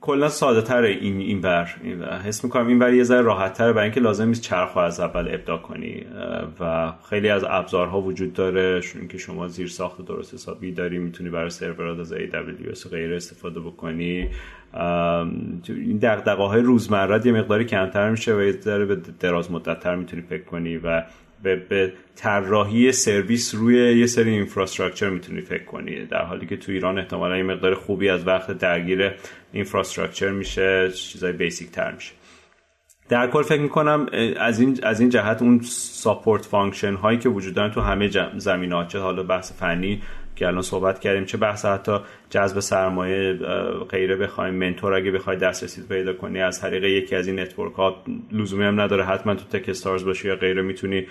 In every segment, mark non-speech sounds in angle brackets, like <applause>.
کلا ساده تر این این بر. حس می‌کنم این بر یه ذره راحت تره برای اینکه لازم نیست چرخ از اول ابدا کنی. و خیلی از ابزارها وجود داره اینکه شما زیر ساخت درست حسابی داری می‌تونی برای سرورات از AWS و غیره استفاده بکنی. این دقدقه های روزمره یه مقداری کمتر میشه و یه ذره به دراز مدت تر می‌تونی فکر کنی و به, به طراحی سرویس روی یه سری اینفراستراکچر می‌تونی فکر کنی. در حالی که تو ایران احتمالا یه مقدار خوبی از وقت درگیر infrastructure میشه چیزای basic تر میشه. در کل فکر می‌کنم از این از این جهت اون support function هایی که وجود دارن تو همه زمینات چه حالا بحث فنی که الان صحبت کردیم چه بحث حتی جذب سرمایه غیره بخوایم mentor اگه بخوای دسترسی پیدا کنی از طریق یکی از این network ها لزومی هم نداره. حتما تو Techstars باشی یا غیره می‌تونی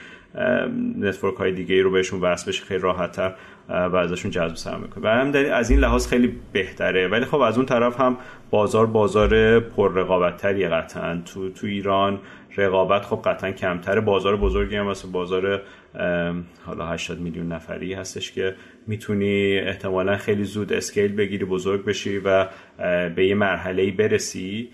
network های دیگه ای رو بهشون وصل بشی خیلی راحت تر و ازشون جذب سرمایه کنی. هم از این لحاظ خیلی بهتره. ولی خب از اون طرف هم بازار بازار پر رقابت تریه قطعا. تو تو ایران رقابت خب قطعا کمتره بازار بزرگی هم مثل بازار حالا 80 میلیون نفری هستش که می‌تونی احتمالا خیلی زود اسکیل بگیری بزرگ بشی و به یه مرحله برسی.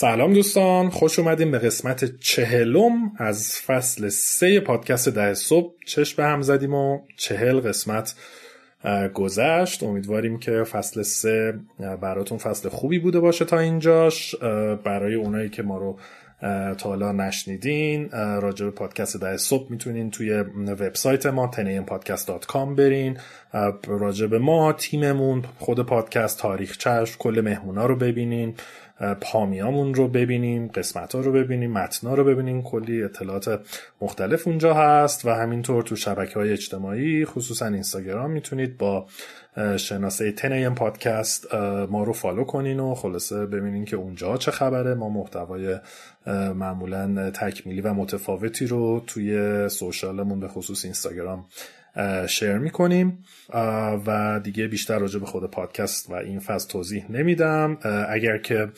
سلام دوستان خوش اومدیم به قسمت چهلم از فصل سه پادکست ده صبح. چشم به هم زدیم و چهل قسمت گذشت. امیدواریم که فصل سه براتون فصل خوبی بوده باشه تا اینجاش. برای اونایی که ما رو تا حالا نشنیدین. راجع به پادکست ده صبح می‌تونین توی وبسایت ما tenampodcast.com برین. راجع به ما تیممون خود پادکست تاریخ چشم کل مهمونا رو ببینین. پامیامون رو ببینیم قسمت ها رو ببینیم متنا رو ببینیم. کلی اطلاعات مختلف اونجا هست و همینطور تو شبکه های اجتماعی خصوصا اینستاگرام می‌تونید با شناسه تنیم پادکست ما رو فالو کنین و خلاصه ببینین که اونجا چه خبره. ما محتوای معمولا تکمیلی و متفاوتی رو توی سوشالمون به خصوص اینستاگرام شیر می‌کنیم. و دیگه بیشتر راجع به خود پادکست و این فاز توضیح نمیدم. اگر که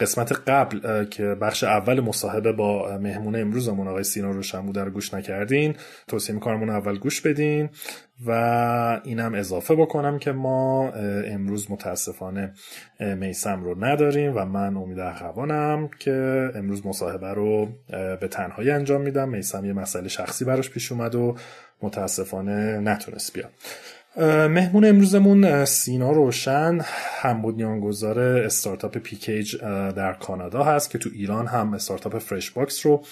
قسمت قبل که بخش اول مصاحبه با مهمون امروزمون آقای سینا روشنبوده رو گوش نکردین توصیه می‌کنم اول گوش بدین و اینم اضافه بکنم که ما امروز متاسفانه میسم رو نداریم و من امید اخوانم که امروز مصاحبه رو به تنهایی انجام میدم. میسم یه مسئله شخصی براش پیش اومد و متاسفانه نتونست بیاد. مهمون امروزمون سینا روشن هم بنیانگذار استارتاپ Peekage در کانادا هست که تو ایران هم استارتاپ Freshbox رو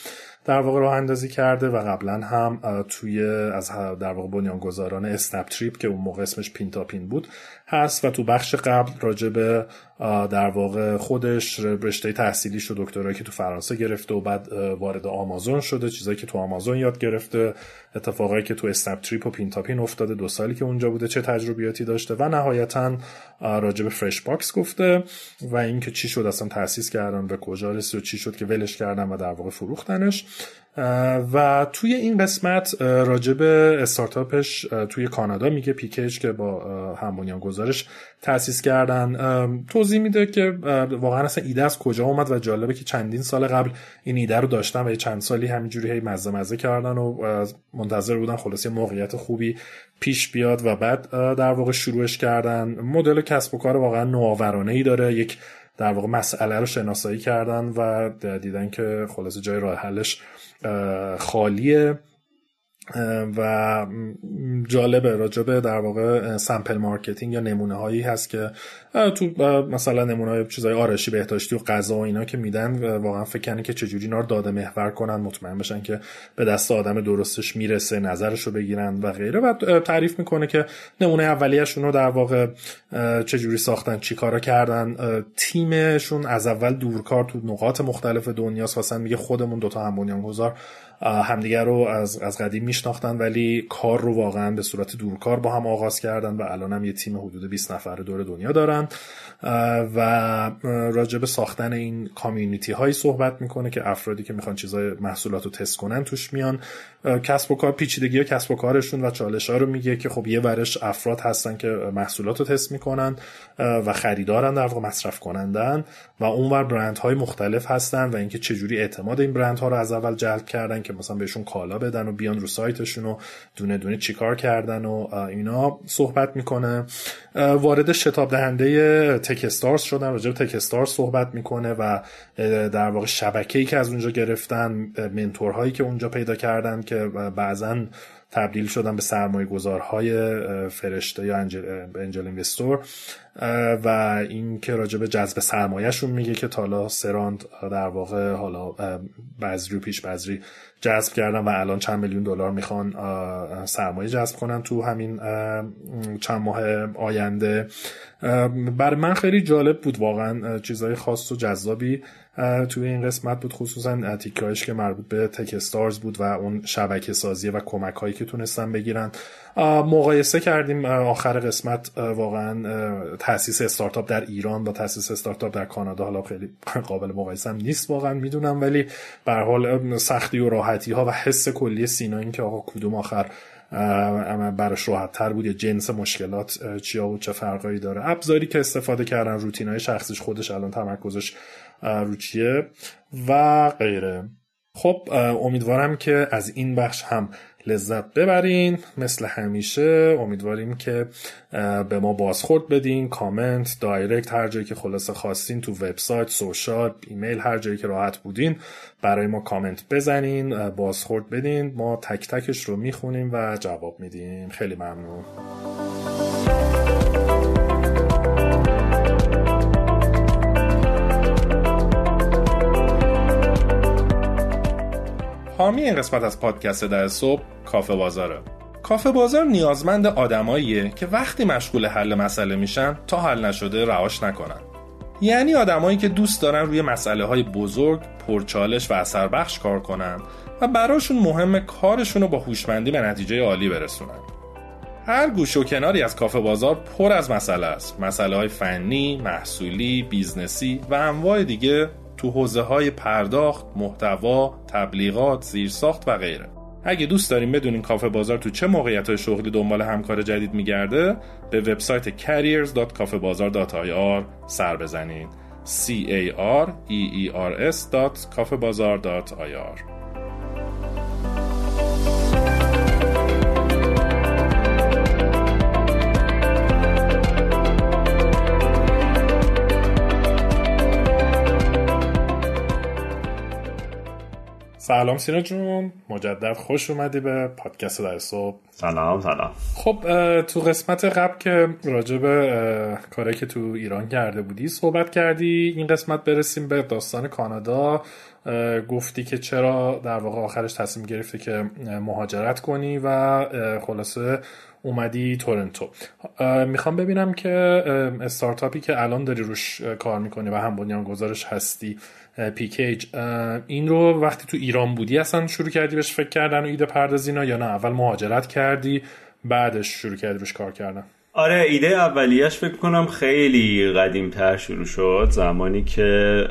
در واقع راه اندازی کرده و قبلا هم توی از در واقع بنیانگذاران اسنپ تریپ که اون موقع اسمش پینتاپین بود هست و تو بخش قبل راجع به در واقع خودش رشته تحصیلیش و دکترایی که تو فرانسه گرفته و بعد وارد آمازون شده چیزایی که تو آمازون یاد گرفته اتفاقایی که تو اسنپ تریپ و پینتاپین افتاده دو سالی که اونجا بوده چه تجربیاتی داشته و نهایتا راجع به Freshbox گفته و اینکه چی شد اصلا تاسیس کردن به کجا رسید و چی شد که ولش کردن و در واقع فروختنش. و توی این قسمت راجب استارتاپش توی کانادا میگه Peekage که با هم‌بنیان‌گذارش تاسیس کردن. توضیح میده که واقعا اصلا ایده از کجا اومد و جالبه که چندین سال قبل این ایده رو داشتن و چند سالی همینجوری هی مزه مزه کردن و منتظر بودن خلاصه یه موقعیت خوبی پیش بیاد و بعد در واقع شروعش کردن. مدل کسب و کار واقعا نوآورانه ای داره. یک در واقع مسئله رو شناسایی کردن و دیدن که خلاصه جای راه حلش خالیه. و جالبه راجبه در واقع sample marketing یا نمونه هایی هست که تو مثلا نمونه چیزای آرشی بهداشتی و غذا و اینا که میدن واقعا فکر کنن که چجوری اینا رو داده محور کنن مطمئن بشن که به دست آدم درستش می‌رسه نظرش رو بگیرن و غیره. و تعریف می‌کنه که نمونه اولیه‌شون رو در واقع چجوری ساختن چیکارا کردن. تیمشون از اول دورکار تو نقاط مختلف دنیا مثلا میگه خودمون دوتا هم بنیانگذار همدیگر رو از از قدیم میشناختن ولی کار رو واقعا به صورت دورکار با هم آغاز کردن و الان هم یه تیم حدود 20 نفر دور دنیا دارن. و راجع به ساختن این کامیونیتی هایی صحبت می‌کنه که افرادی که می‌خوان چیزای محصولات رو تست کنن توش میان. کسب و کار پیچیدگی ها کسب و کارشون و چالش ها رو میگه که خب یه ورش افراد هستن که محصولات رو تست می‌کنن و خریدارن در واقع مصرف کنندن و اونور برند های مختلف هستن و اینکه چجوری اعتماد این برند ها رو از اول جلب کردن که مثلا بهشون کالا بدن و بیان رو سایتشون و دونه دونه چیکار کردن و اینا صحبت می‌کنه. وارد شتاب دهنده تکستارز شدن راجع به تکستارز صحبت می‌کنه و در واقع شبکه‌ای که از اونجا گرفتن منتورهایی که اونجا پیدا کردن که بعضا تبدیل شدن به سرمایه گذارهای فرشته یا انجل, انجل اینوستور و این که راجع به جذب سرمایهشون میگه که تالا سراند در واقع حالا بذری و پیش بذری جذب کردن و الان چند میلیون دلار می‌خوان سرمایه جذب کنن تو همین چند ماه آینده. بر من خیلی جالب بود واقعا چیزهای خاص و جذابی توی این قسمت بود خصوصا تیکایش که مربوط به تکستارز بود و اون شبکه سازی و کمک هایی که تونستن بگیرن. مقایسه کردیم آخر قسمت واقعا تاسیس استارتاپ در ایران با تاسیس استارتاپ در کانادا. حالا خیلی <laughs> قابل مقایسه هم نیست واقعا می‌دونم ولی به حال سختی و راحتی ها و حس کلی سینا این که آقا کدوم آخر براش راحت تر بود. یا جنس مشکلات چیا و چه فرقایی داره. ابزاری که استفاده کردن روتین های شخصیش خودش الان تمرکزش رو چیه؟ و غیره. خب امیدوارم که از این بخش هم لذت ببرین. مثل همیشه امیدواریم که به ما بازخورد بدین. کامنت direct هر جایی که خلاصه خواستین تو وبسایت social ایمیل هر جایی که راحت بودین برای ما کامنت بزنین بازخورد بدین. ما تک تکش رو می‌خونیم و جواب میدیم. خیلی ممنون. حامی این قسمت از پادکست در صبح کافه بازاره. کافه بازار نیازمند آدماییه که وقتی مشغول حل مسئله میشن تا حل نشده رهاش نکنن. یعنی آدمایی که دوست دارن روی مسئله های بزرگ پرچالش و اثر بخش کار کنن و براشون مهم کارشون رو با هوشمندی به نتیجه عالی برسونن. هر گوشه و کناری از کافه بازار پر از مسئله است. مسئله های فنی، محصولی، business ی و انواع دیگه تو حوزه های پرداخت، محتوا، تبلیغات، زیرساخت و غیره. اگه دوست داریم بدونین کافه بازار تو چه موقعیت های شغلی دنبال همکار جدید میگرده به وبسایت careers.cafebazaar.ir سر بزنین c a r e e r s.cafebazaar.ir سلام سینا جون. مجدد خوش اومدی به پادکست در صبح. سلام سلام. خب تو قسمت قبل که راجع به کاری که تو ایران کرده بودی صحبت کردی این قسمت برسیم به داستان کانادا. گفتی که چرا در واقع آخرش تصمیم گرفتی که مهاجرت کنی و خلاصه اومدی تورنتو. می‌خوام ببینم که استارتاپی که الان داری روش کار می‌کنی و هم بنیان گذارش هستی پیکیج. این رو وقتی تو ایران بودی اصلا شروع کردی بهش فکر کردن و ایده پردازینا یا نه؟ اول مهاجرت کردی بعدش شروع کردی بهش کار کردن. آره ایده اولیش فکر کنم خیلی قدیم تر شروع شد. زمانی که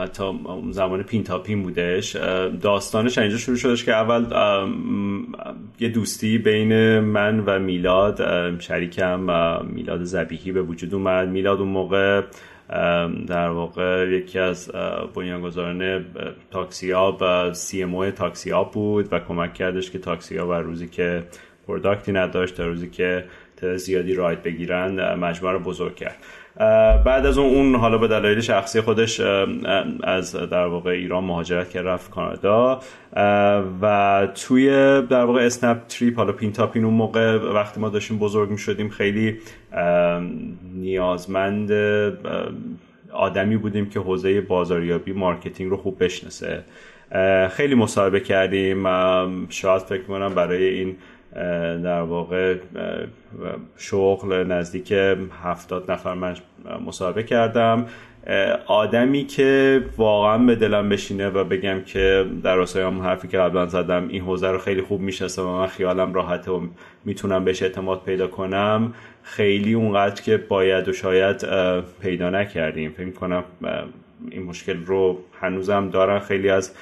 حتی زمان پین تا پین بودش داستانش اینجا شروع شدش که اول یه دوستی بین من و میلاد شریکم میلاد زبیهی به وجود اومد. میلاد اون موقع در واقع یکی از بنیانگذاران تاکسیاب سی ام تاکسیاب بود و کمک کردش که تاکسیاب بر روزی که product ی نداشت تا روزی که تعداد زیادی ride بگیرن مجموعه رو بزرگ کرد. بعد از اون اون حالا به دلایل شخصی خودش از در واقع ایران مهاجرت کرد رفت کانادا. و توی در واقع اسنپ تریپ حالا پین تاپین اون موقع وقتی ما داشتیم بزرگ می شدیم خیلی نیازمند آدمی بودیم که حوزه بازاریابی marketing رو خوب بشناسه. خیلی مصاحبه کردیم. شاید فکر کنم برای این در واقع شغل نزدیک هفتاد نفر من مصاحبه کردم. آدمی که واقعا به دلم بشینه و بگم که در راستای هم حرفی که قبلا زدم این حوزه رو خیلی خوب می‌شناسم و من خیالم راحته و می‌تونم بهش اعتماد پیدا کنم خیلی اونقدر که باید و شاید پیدا نکردیم. فکر کنم این مشکل رو هنوزم دارن خیلی از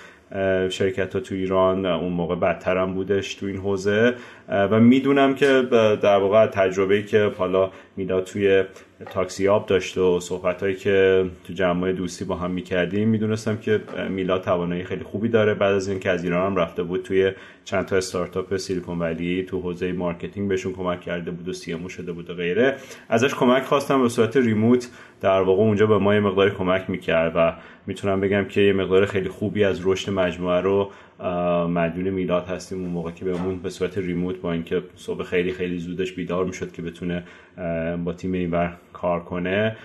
شرکت ها تو ایران اون موقع بدتر هم بودش تو این حوزه. و می‌دونم که در واقع تجربه که حالا میلاد توی تاکسی یاب داشته و صحبت هایی که تو جمع دوستی با هم می‌کردیم می‌دونستم که میلاد توانایی خیلی خوبی داره. بعد از اینکه از ایران هم رفته بود توی چند تا استارتاپ سیلیکون ولی تو حوزه marketing بهشون کمک کرده بود و سی شده بود و غیره. ازش کمک خواستم به صورت ریموت در واقع اونجا به ما یه مقداری کمک می‌کرد و می‌تونم بگم که یه مقدار خیلی خوبی از رشد مجموعه رو مدیون میلاد هستیم اون موقع که بهمون به صورت ریموت با اینکه صبح خیلی خیلی زودش بیدار می‌شد که بتونه با تیم اینور کار کنه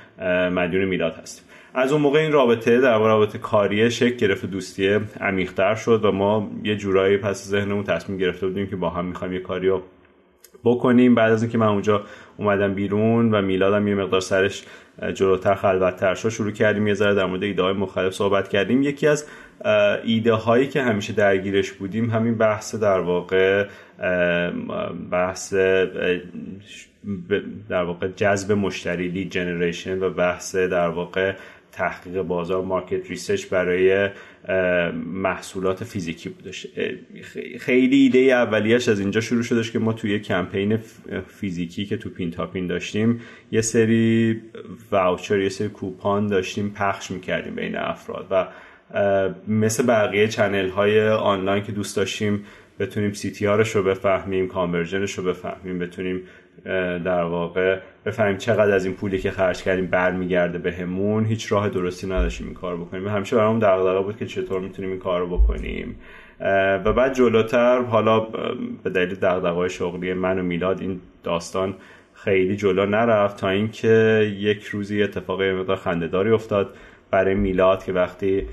مدیون میلاد هستیم. از اون موقع این رابطه در رابطه کاری شکل گرفت دوستی عمیق‌تر شد و ما یه جورایی پس ذهنمون تصمیم گرفته بودیم که با هم می‌خوایم یه کاری رو بکنیم. بعد از اینکه من اونجا اومدم بیرون و میلادم یه مقدار سرش جلوتر خلوتتر شد شروع کردیم یه ذره در مورد ایده های مختلف صحبت کردیم. یکی از ایده هایی که همیشه درگیرش بودیم همین بحث در واقع بحث در واقع جذب مشتری lead generation و بحث در واقع تحقیق بازار market research برای محصولات فیزیکی بودش. خیلی ایده اولیش از اینجا شروع شدش که ما توی کمپین فیزیکی که تو پین تاپین داشتیم یه سری voucher یه سری coupon داشتیم پخش می‌کردیم بین افراد و مثل بقیه channel های آنلاین که دوست داشتیم بتونیم CTR رو بفهمیم conversion ش رو بفهمیم بتونیم در واقع بفهمیم چقدر از این پولی که خرج کردیم برمیگرده بهمون. هیچ راه درستی نداشتیم این کار بکنیم. همیشه برامون دغدغه بود که چطور می‌تونیم این کار رو بکنیم و بعد جلوتر حالا به دلیل دغدغه‌های شغلی من و میلاد این داستان خیلی جلو نرفت تا اینکه یک روزی اتفاق مقدار خندهداری افتاد برای میلاد که وقتی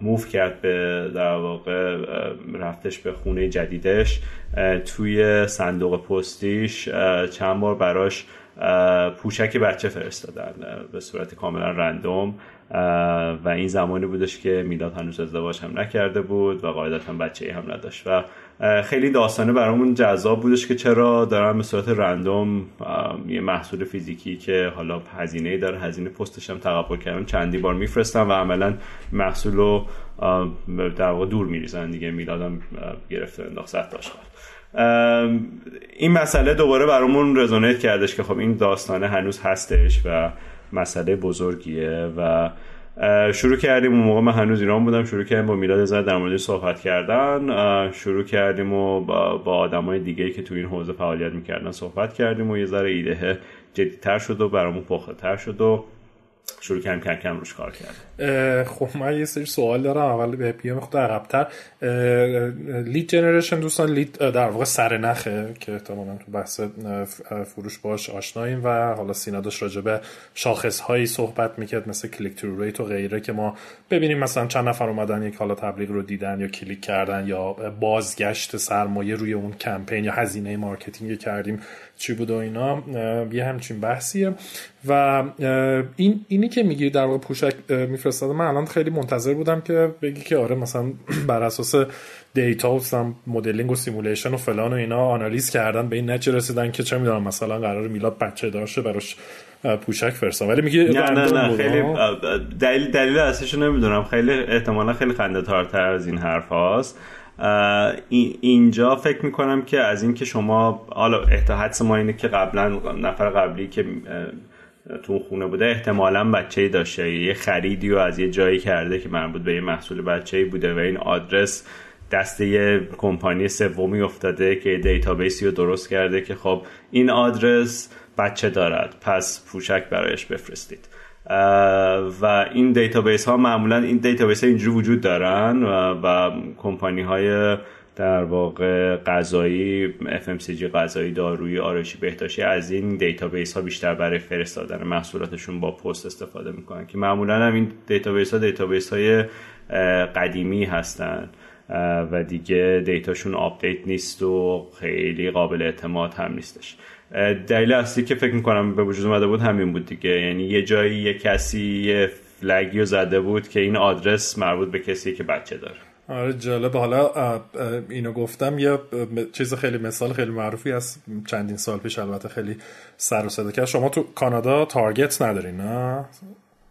موف کرد به در واقع رفتش به خونه جدیدش توی صندوق پستیش چند بار براش پوشک بچه فرستادن به صورت کاملا رندوم و این زمانی بودش که میلاد هنوز ازدواج هم نکرده بود و قاعدتا بچه هم نداشت. و خیلی داستانه برامون جذاب بودش که چرا دارن به صورت رندوم یه محصول فیزیکی که حالا هزینه داره هزینه پستش هم تقبل کردن چندی بار میفرستن و عملا محصول رو در واقع دور میریزن دیگه میلادم گرفته انداخت صد این مسئله دوباره برامون رزونیت کردش که خب این داستانه هنوز هستش و مسئله بزرگیه و شروع کردیم. اون موقع من هنوز ایران بودم. شروع کردیم با میلاد زد در مورد صحبت کردن. شروع کردیم و با, با آدم های دیگه که تو این حوزه فعالیت می‌کردن صحبت کردیم و یه ذره ایده جدیتر شد و برامون پخته تر شد و شروع کردیم کم کم روش کار کرد خب من یه سری سوال دارم. اول به بیام خود عقبتر. لید جنریشن دوستان لید در واقع سر نخه که احتمالا تو بحث فروش باش آشناییم و حالا سینا داشت راجع به شاخص هایی صحبت می‌کرد مثل click through rate و غیره که ما ببینیم مثلا چند نفر اومدن یک حالا تبلیغ رو دیدن یا کلیک کردن یا بازگشت سرمایه روی اون کمپین یا هزینه marketing کردیم. چی بود و اینا یه همچین بحثیه. و این اینی که میگی در واقع پوشک میفرستاده من الان خیلی منتظر بودم که بگی که آره مثلا <clears throat> بر اساس data و مدلینگ و simulation و فلان و اینا آنالیز کردن به این نتیجه رسیدن که چه می‌دونم مثلا قرار میلاد بچه داشته براش پوشک فرستم. ولی میگه نه نه نه خیلی دلیل دلیل اصلیشو نمی‌دونم. خیلی احتمالا خیلی خنده دارتر از این حرف هاست اینجا فکر می‌کنم که از اینکه شما حالا حدس ما اینه که قبلا نفر قبلی که تو خونه بوده احتمالا بچه داشته. یه خریدی رو از یه جایی کرده که مربوط به یه محصول بچه بوده و این آدرس دست یه کمپانی سومی افتاده که database ی رو درست کرده که خب این آدرس بچه دارد. پس پوشک برایش بفرستید. و این database ها معمولا این database ها اینجوری وجود دارن و, و کمپانی های در واقع غذایی FMCG غذایی دارویی آرایشی بهداشتی از این database ها بیشتر برای فرستادن محصولاتشون با پست استفاده می‌کنن که معمولا هم این database ها database های قدیمی هستن و دیگه data شون update نیست و خیلی قابل اعتماد هم نیستش. دلیل اصلی که فکر می‌کنم به وجود اومده بود همین بود دیگه. یعنی یه جایی یه کسی یه flag ی رو زده بود که این آدرس مربوط به کسی که بچه داره. آره جالب حالا اینو گفتم یه چیز خیلی مثال خیلی معروفی از چندین سال پیش البته خیلی سر و صدا کرد. شما تو کانادا تارگت ندارین نه؟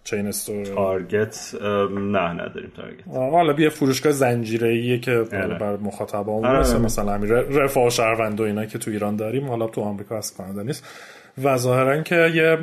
چین استور تارگت نه نداریم تارگت حالا بیا فروشگاه زنجیره که آره. بر مخاطبا آره. مثل مثلا همین رفاه شهروند و اینا که تو ایران داریم حالا تو آمریکا از کانادا نیست و ظاهرا که یه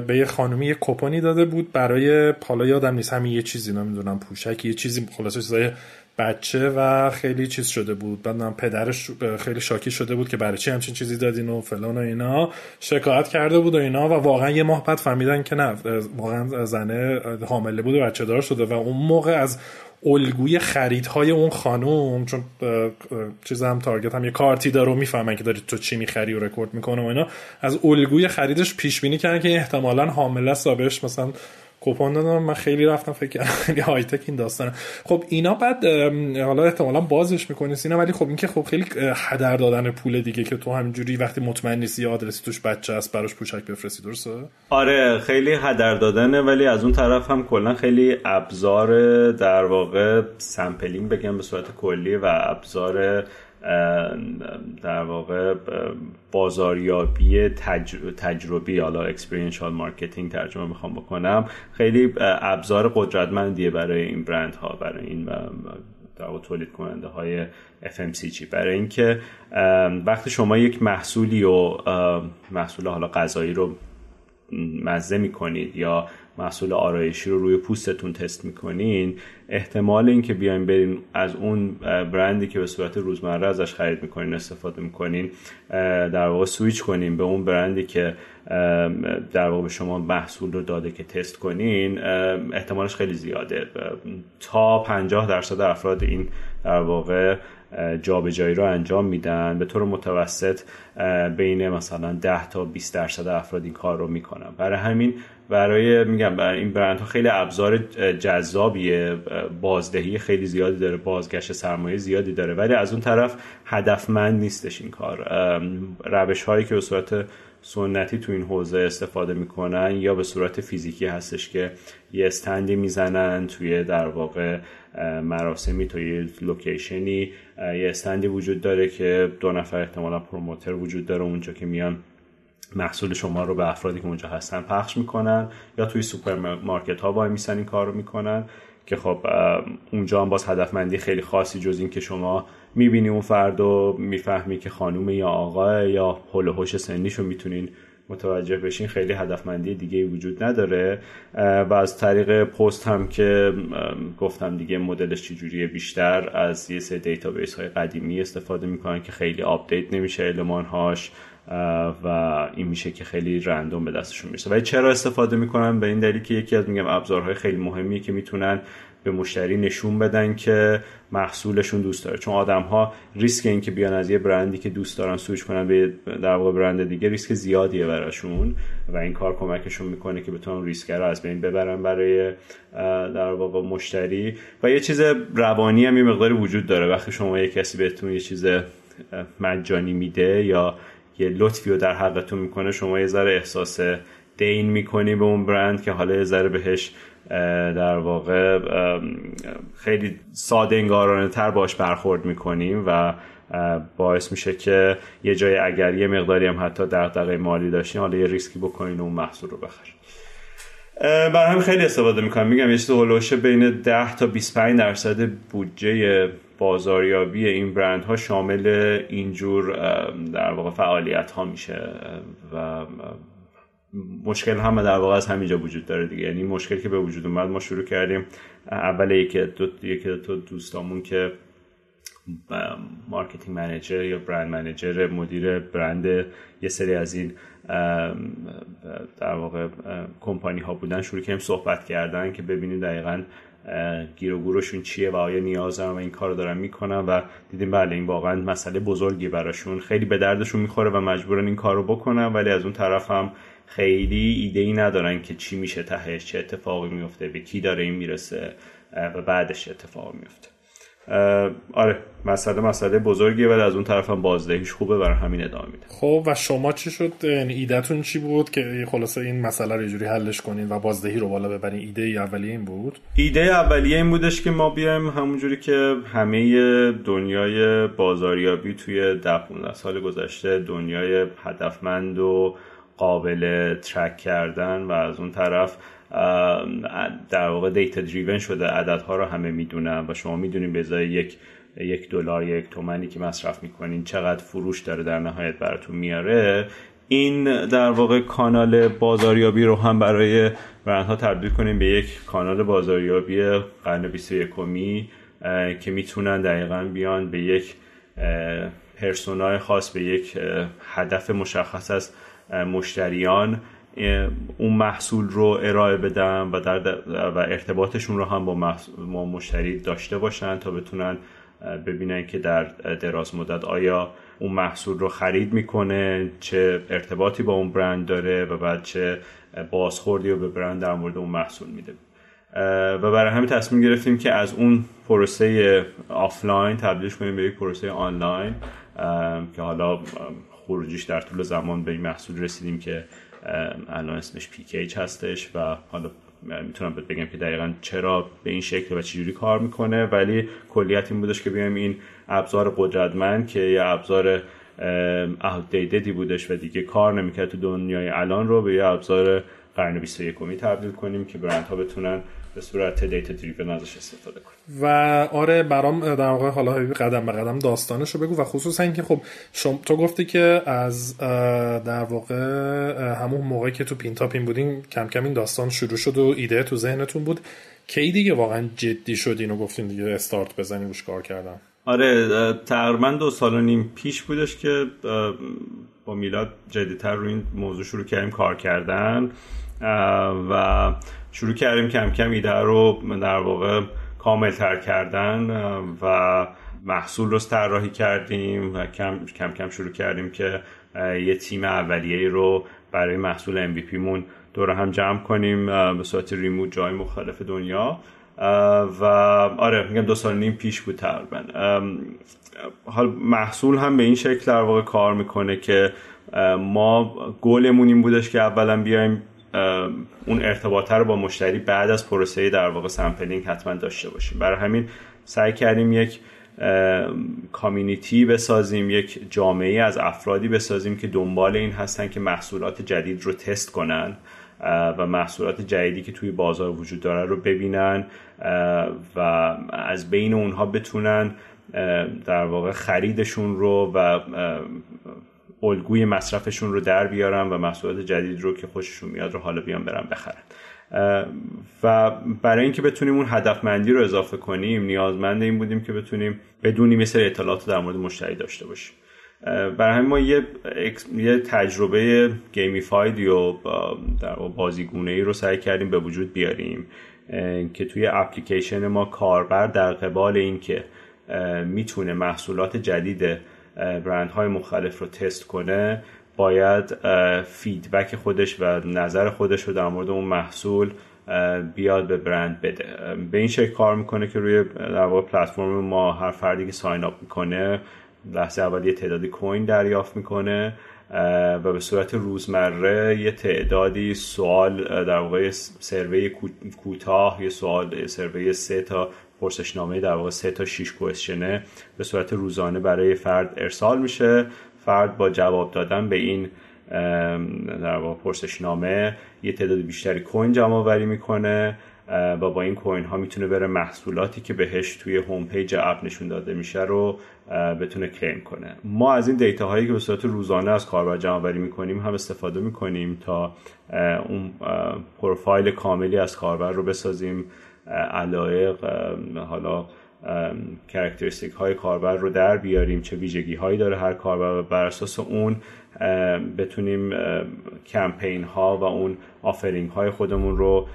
به یه خانمی یه کپونی داده بود برای حالا یادم نیست همین یه چیزی نمی‌دونم پوشک یه چیزی خلاصه چیزای بچه و خیلی چیز شده بود. بعد پدرش خیلی شاکی شده بود که برای چی همچین چیزی دادین و فلان و اینا. شکایت کرده بود و اینا و واقعا یه ماه بعد فهمیدن که نه واقعا زنه حامله بود و بچه دار شده و اون موقع از الگوی خریدهای اون خانوم چون چیز هم تارگت هم یه کارتی داره و می‌فهمن که داری تو چی می‌خری و رکورد می‌کنه و اینا. از الگوی خریدش پیش بینی کردن که احتمالا حامله است مثلا کوپن دادم من خیلی رفتم فکر کردم خیلی های تک این داستانه. خب اینا بعد حالا احتمالا بازش می‌کنی اینا ولی خب این که خب خیلی هدر دادن پول دیگه که تو همینجوری وقتی مطمئن نیستی آدرسی توش بچه است براش پوشک بفرستی درسته؟ آره خیلی هدر دادنه ولی از اون طرف هم کلا خیلی ابزار در واقع sampling بگم به صورت کلی و ابزار در واقع بازاریابی تجربی حالا experiential marketing ترجمه می‌خوام بکنم. خیلی ابزار قدرتمندیه برای این برند ها برای این در تولید کننده های FMCG برای اینکه وقتی شما یک محصولی و محصول حالا غذایی رو مزه می‌کنید یا محصول آرایشی رو روی پوستتون تست می‌کنین احتمال اینکه بیاین برین از اون برندی که به صورت روزمره ازش خرید می‌کنین استفاده می‌کنین در واقع سویچ کنین به اون برندی که در واقع به شما محصول رو داده که تست کنین احتمالش خیلی زیاده. تا 50 درصد افراد این در واقع جابجایی رو انجام میدن. به طور متوسط بین مثلا 10 تا 20 درصد افراد این کار رو می‌کنن. برای همین برای میگم برای این برندها خیلی ابزار جذابیه. بازدهی خیلی زیادی داره بازگشت سرمایه زیادی داره. ولی از اون طرف هدفمند نیستش این کار. روش هایی که به صورت سنتی تو این حوزه استفاده می‌کنن یا به صورت فیزیکی هستش که یه stand ی می‌زنن توی در واقع مراسمی توی location ی یه stand ی وجود داره که دو نفر احتمالا promoter وجود داره اونجا که میان محصول شما رو به افرادی که اونجا هستن پخش می‌کنن یا توی سوپرمارکت ها وای میسن این کار رو می‌کنن که خب اونجا هم باز هدفمندی خیلی خاصی جز این که شما می‌بینی اون فرد و می‌فهمی که خانوم یا آقا یا هول و سنیش رو می‌تونین متوجه بشین خیلی هدفمندی دیگه وجود نداره. و از طریق پست هم که گفتم دیگه مدلش چجوریه بیشتر از یه سری database های قدیمی استفاده می‌کنن که خیلی update نمیشه المانهاش و این میشه که خیلی random به دستشون میشه ولی چرا استفاده می‌کنن؟ به این دلیل که یکی از میگم ابزارهای خیلی مهمیه که می‌تونن به مشتری نشون بدن که محصولشون دوست داره. چون آدم ها ریسک این که بیان از یه برندی که دوست دارن سویچ کنن به در واقع برند دیگه ریسک زیادیه براشون و این کار کمکشون می‌کنه که بتونن ریسک رو از بین ببرن برای در واقع مشتری. و یه چیز روانی هم یه مقداری وجود داره. وقتی شما یه کسی بهتون یه چیز مجانی میده یا یه لطفی رو در حقتون می‌کنه شما یه ذره احساس دین می‌کنی به اون برند که حالا یه ذره بهش در واقع خیلی ساده انگارانه تر باش برخورد می‌کنیم و باعث میشه که یه جای اگر یه مقداری هم حتی دغدغه مالی داشتین حالا یه ریسکی بکنین و اون محصول رو بخرین. بر هم خیلی استفاده می‌کنم. میگم یه چیز هلوشه بین 10 تا 25 درصد بودجه بازاریابی این برند ها شامل اینجور در واقع فعالیت ها میشه و مشکل هم در واقع از همینجا وجود داره دیگه. یعنی مشکل که به وجود اومد ما شروع کردیم اول یکی دو یکی دو دوستامون که marketing manager یا brand manager مدیر برند یه سری از این در واقع کمپانی ها بودن شروع کردیم صحبت کردن که ببینیم دقیقا گیر و گورشون چیه و آیا نیاز و این کار رو دارن می‌کنن و دیدیم بله این واقعا مسئله بزرگی براشون. خیلی به دردشون می‌خوره و مجبورن این کار رو بکنن ولی از اون طرف هم خیلی ایده ای ندارن که چی میشه تهش چه اتفاقی میفته به کی داره این می‌رسه و بعدش اتفاق میفته. آره مسئله مسئله بزرگیه ولی از اون طرف هم بازدهیش خوبه برای همین ادامه میده خب و شما چی شد؟ یعنی ایدهتون چی بود که خلاصه این مسئله رو جوری حلش کنین و بازدهی رو بالا ببرین؟ ایده اولیه این بود؟ ایده اولیه این بودش که ما بیایم همونجوری که همه دنیای بازاریابی توی ده 15 سال گذشته دنیای هدفمند و قابل ترک کردن و از اون طرف در واقع دیتا دریون شده. عددها رو همه می‌دونن و شما می‌دونین به ازای یک یک دلار یک تومنی که مصرف می‌کنین چقدر فروش داره در نهایت براتون میاره. این در واقع کانال بازاریابی رو هم برای برندها تبدیل کنیم به یک کانال بازاریابی قرن 21 که می‌تونن دقیقا بیان به یک پرسونای خاص به یک هدف مشخص از مشتریان اون محصول رو ارائه بدن و, در و ارتباطشون رو هم با, مشتری داشته باشن تا بتونن ببینن که در دراز مدت آیا اون محصول رو خرید می‌کنه چه ارتباطی با اون برند داره و بعد چه بازخوردی رو به برند در مورد اون محصول میده. و برای همین تصمیم گرفتیم که از اون پروسه آفلاین تبدیلش کنیم به یک پروسه آنلاین که حالا خروجیش در طول زمان به این محصول رسیدیم که الان اسمش پیکیج هستش و حالا می‌تونم بگم که دقیقا چرا به این شکل و چجوری کار می‌کنه ولی کلیت این بودش که بیایم این ابزار قدرتمند که یه ابزار اوتدیدی بودش و دیگه کار نمی‌کرد تو دنیای الان رو به یه ابزار قرن 21 تبدیل کنیم که برندها بتونن به صورت دیتا دریون ازش استفاده کنیم. و آره برام در واقع حالا قدم به قدم داستانش رو بگو و خصوصا اینکه خب شما تو گفتی که از در واقع همون موقعی که تو پین تاپین بودین کم کم این داستان شروع شد و ایده تو ذهنتون بود. کی دیگه واقعا جدی شدین و گفتین دیگه؟ استارت بزنین روش کار کردن آره تقریبا دو سال و نیم پیش بودش که با میلاد جدیتر رو این موضوع شروع کردیم کار کردن. و شروع کردیم کم کم ایده رو در واقع کامل تر کردن و محصول رو طراحی کردیم و کم کم کم شروع کردیم که یه تیم اولیه رو برای محصول MVP مون دور هم جمع کنیم به صورت ریموت جای مختلف دنیا. و آره میگم دو سال نیم پیش بود تقریبا. حال محصول هم به این شکل در واقع کار می‌کنه که ما گلمون این بودش که اولا بیایم اون ارتباطه رو با مشتری بعد از پروسه در واقع sampling حتما داشته باشیم. برای همین سعی کردیم یک community بسازیم یک جامعه از افرادی بسازیم که دنبال این هستن که محصولات جدید رو تست کنن و محصولات جدیدی که توی بازار وجود داره رو ببینن و از بین اونها بتونن در واقع خریدشون رو و الگوی مصرفشون رو در بیارن و محصولات جدید رو که خوششون میاد رو حالا بیان برن بخرن. و برای اینکه بتونیم اون هدفمندی رو اضافه کنیم نیازمند این بودیم که بتونیم بدونیم مثل اطلاعات در مورد مشتری داشته باشیم. برای همین ما یه, یه تجربه gamified ی و در بازیگونه ای رو سعی کردیم به وجود بیاریم که توی اپلیکیشن ما کاربر در قبال اینکه می‌تونه محصولات جدید برندهای مختلف رو تست کنه باید feedback خودش و نظر خودش رو در مورد اون محصول بیاد به برند بده. به این شکل کار می‌کنه که روی در واقع پلتفرم ما هر فردی که sign up می‌کنه لحظه اول یه تعدادی coin دریافت می‌کنه و به صورت روزمره یه تعدادی سوال در واقع survey کوتاه یه سوال survey سه تا پرسشنامه در واقع سه تا 6 question ه به صورت روزانه برای فرد ارسال میشه. فرد با جواب دادن به این در واقع پرسشنامه یه تعداد بیشتری coin جمع آوری می‌کنه. و با این coin ها می‌تونه بره محصولاتی که بهش توی home page app نشون داده میشه رو بتونه claim کنه. ما از این data هایی که به صورت روزانه از کاربر جمع آوری می‌کنیم هم استفاده می‌کنیم تا اون پروفایل کاملی از کاربر رو بسازیم. علایق حالا characteristic های کاربر رو در بیاریم چه ویژگی هایی داره هر کاربر و بر اساس اون بتونیم کمپین ها و اون offering های خودمون رو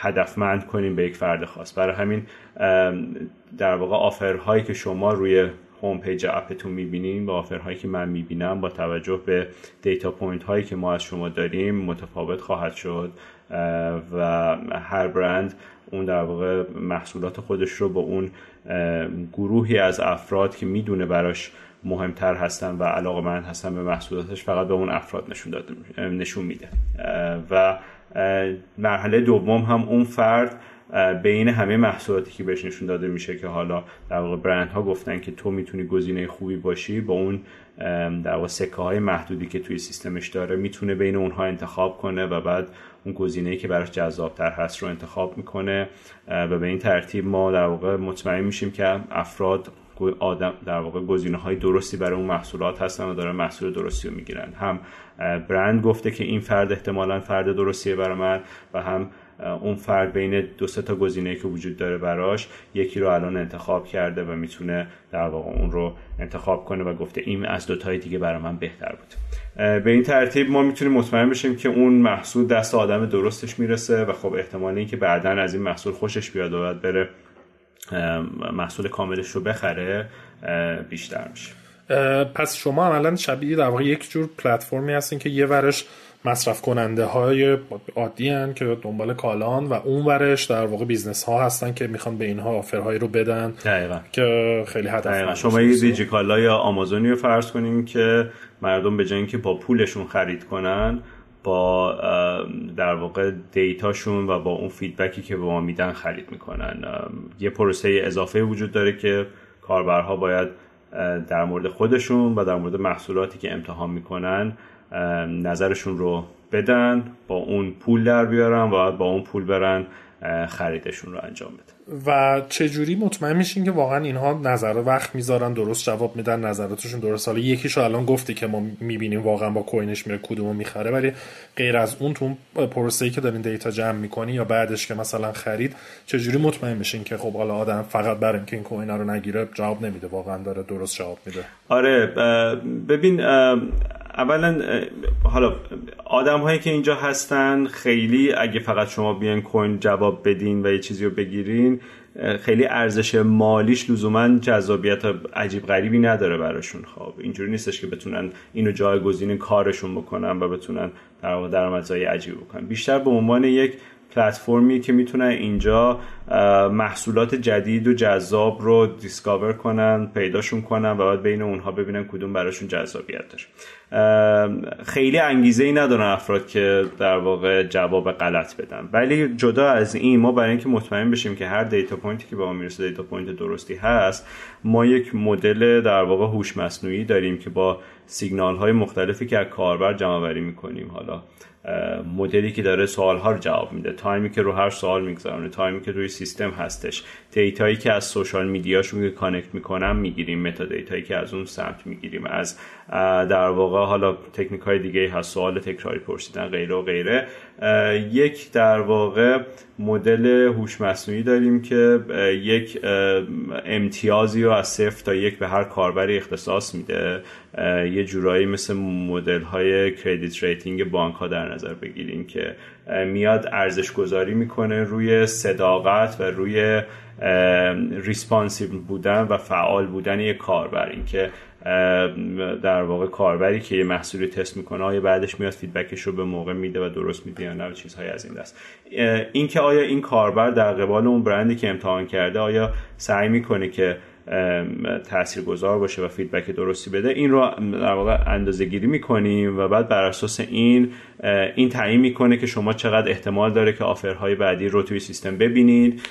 هدفمند کنیم به یک فرد خاص. برای همین در واقع offer هایی که شما روی home page app تون می‌بینین و offer هایی که من می‌بینم با توجه به data point هایی که ما از شما داریم متفاوت خواهد شد. و هر برند اون در واقع محصولات خودش رو با اون گروهی از افراد که می‌دونه براش مهمتر هستن و علاقه‌مند هستن به محصولاتش فقط به اون افراد نشون داده نشون میده. و مرحله دوم هم اون فرد بین همه محصولاتی که بهش نشون داده میشه که حالا در واقع برند ها گفتن که تو می‌تونی گزینه خوبی باشی با اون در واقع سکه های محدودی که توی سیستمش داره می‌تونه بین اونها انتخاب کنه و بعد اون گزینه‌ای که براش جذابتر هست رو انتخاب می‌کنه. و به این ترتیب ما در واقع مطمئن میشیم که افراد آدم در واقع گزینه های درستی برای اون محصولات هستن و دارن محصول درستی رو می‌گیرن. هم برند گفته که این فرد احتمالا فرد درستیه برای من و هم اون فرد بین دو سه تا گزینه که وجود داره براش یکی رو الان انتخاب کرده و می‌تونه در واقع اون رو انتخاب کنه و گفته این از دو تای دیگه برای من بهتر بود. به این ترتیب ما می‌تونیم مطمئن بشیم که اون محصول دست آدم درستش می‌رسه و خب احتمال اینکه بعدا از این محصول خوشش بیاد و بره محصول کاملش رو بخره بیشتر میشه. پس شما عملا شبیه در واقع یک جور پلتفرمی هستین که یه ورش مصرف کننده های عادی هن که دنبال کالان و اون ورش در واقع business ها هستن که می‌خوان به اینها offer هایی رو بدن دقیقا. که خیلی هدف شما یه دیجیکالا یا آمازونی رو فرض کنیم که مردم به جای که با پولشون خرید کنن با در واقع data شون و با اون feedback ی که به ما میدن خرید می‌کنن. یه پروسه اضافه وجود داره که کاربرها باید در مورد خودشون و در مورد محصولاتی که امتحان می‌کنن نظرشون رو بدن با اون پول در بیارن و با اون پول برن خریدشون رو انجام بده و چه جوری مطمئن میشین که واقعا اینها نظر وقت می‌ذارن درست جواب میدن نظراتشون درست. حالا یکیشو الان گفتی که ما می‌بینیم واقعا با کوینش میره کدومو می‌خره ولی غیر از اون تو پروسه‌ای که دارین دیتا جمع می‌کنی یا بعدش که مثلا خرید چه جوری مطمئن میشین که خب حالا آدم فقط برای اینکه این کوین رو نگیره جواب نمیده واقعا داره درست جواب میده؟ آره ببین اولا حالا آدم هایی که اینجا هستن خیلی اگه فقط شما بیان کوین جواب بدین و یه چیزی رو بگیرین خیلی ارزش مالیش لزوما جذابیت عجیب غریبی نداره براشون. خب اینجوری نیستش که بتونن اینو جایگزین کارشون بکنن و بتونن در درآمدزایی عجیب بکنن. بیشتر به عنوان یک پلتفرمی که می‌تونن اینجا محصولات جدید و جذاب رو discover کنن پیداشون کنن و بعد بین اونها ببینن کدوم براشون جذابیت داره. خیلی انگیزه ای ندارن افراد که در واقع جواب غلط بدن. ولی جدا از این ما برای اینکه مطمئن بشیم که هر data point ی که به ما می‌رسه data point درستی هست ما یک مدل در واقع هوش مصنوعی داریم که با سیگنال های مختلفی که از کاربر جمع آوری می‌کنیم. حالا مدلی که داره سوال ها رو جواب میده. time ی که رو هر سوال میگذارونه time ی که روی سیستم هستش. data یی که از social media شون connect می‌کنن می‌گیریم metadata یی که از اون سمت می‌گیریم. از در واقع حالا تکنیک های دیگه هست سوال تکراری پرسیدن غیره و غیره. یک در واقع مدل هوش مصنوعی داریم که یک امتیازی رو از صفر تا یک به هر کاربری اختصاص میده. یه جورایی مثل مدل های credit rating بانک ها در نظر بگیریم که میاد ارزش گذاری می‌کنه روی صداقت و روی responsive بودن و فعال بودن یک کاربر. اینکه در واقع کاربری که یه محصولی تست می‌کنه آیا بعدش میاد feedback ش رو به موقع میده و درست میده یا نه چیزهای از این دست. اینکه آیا این کاربر در قبال اون برندی که امتحان کرده آیا سعی می‌کنه که گذار باشه و فیدبک درستی بده این رو در واقع اندازه گیری می‌کنیم و بعد بر اساس این این تعیین می‌کنه که شما چقدر احتمال داره که آفرهای بعدی رو توی سیستم ببینید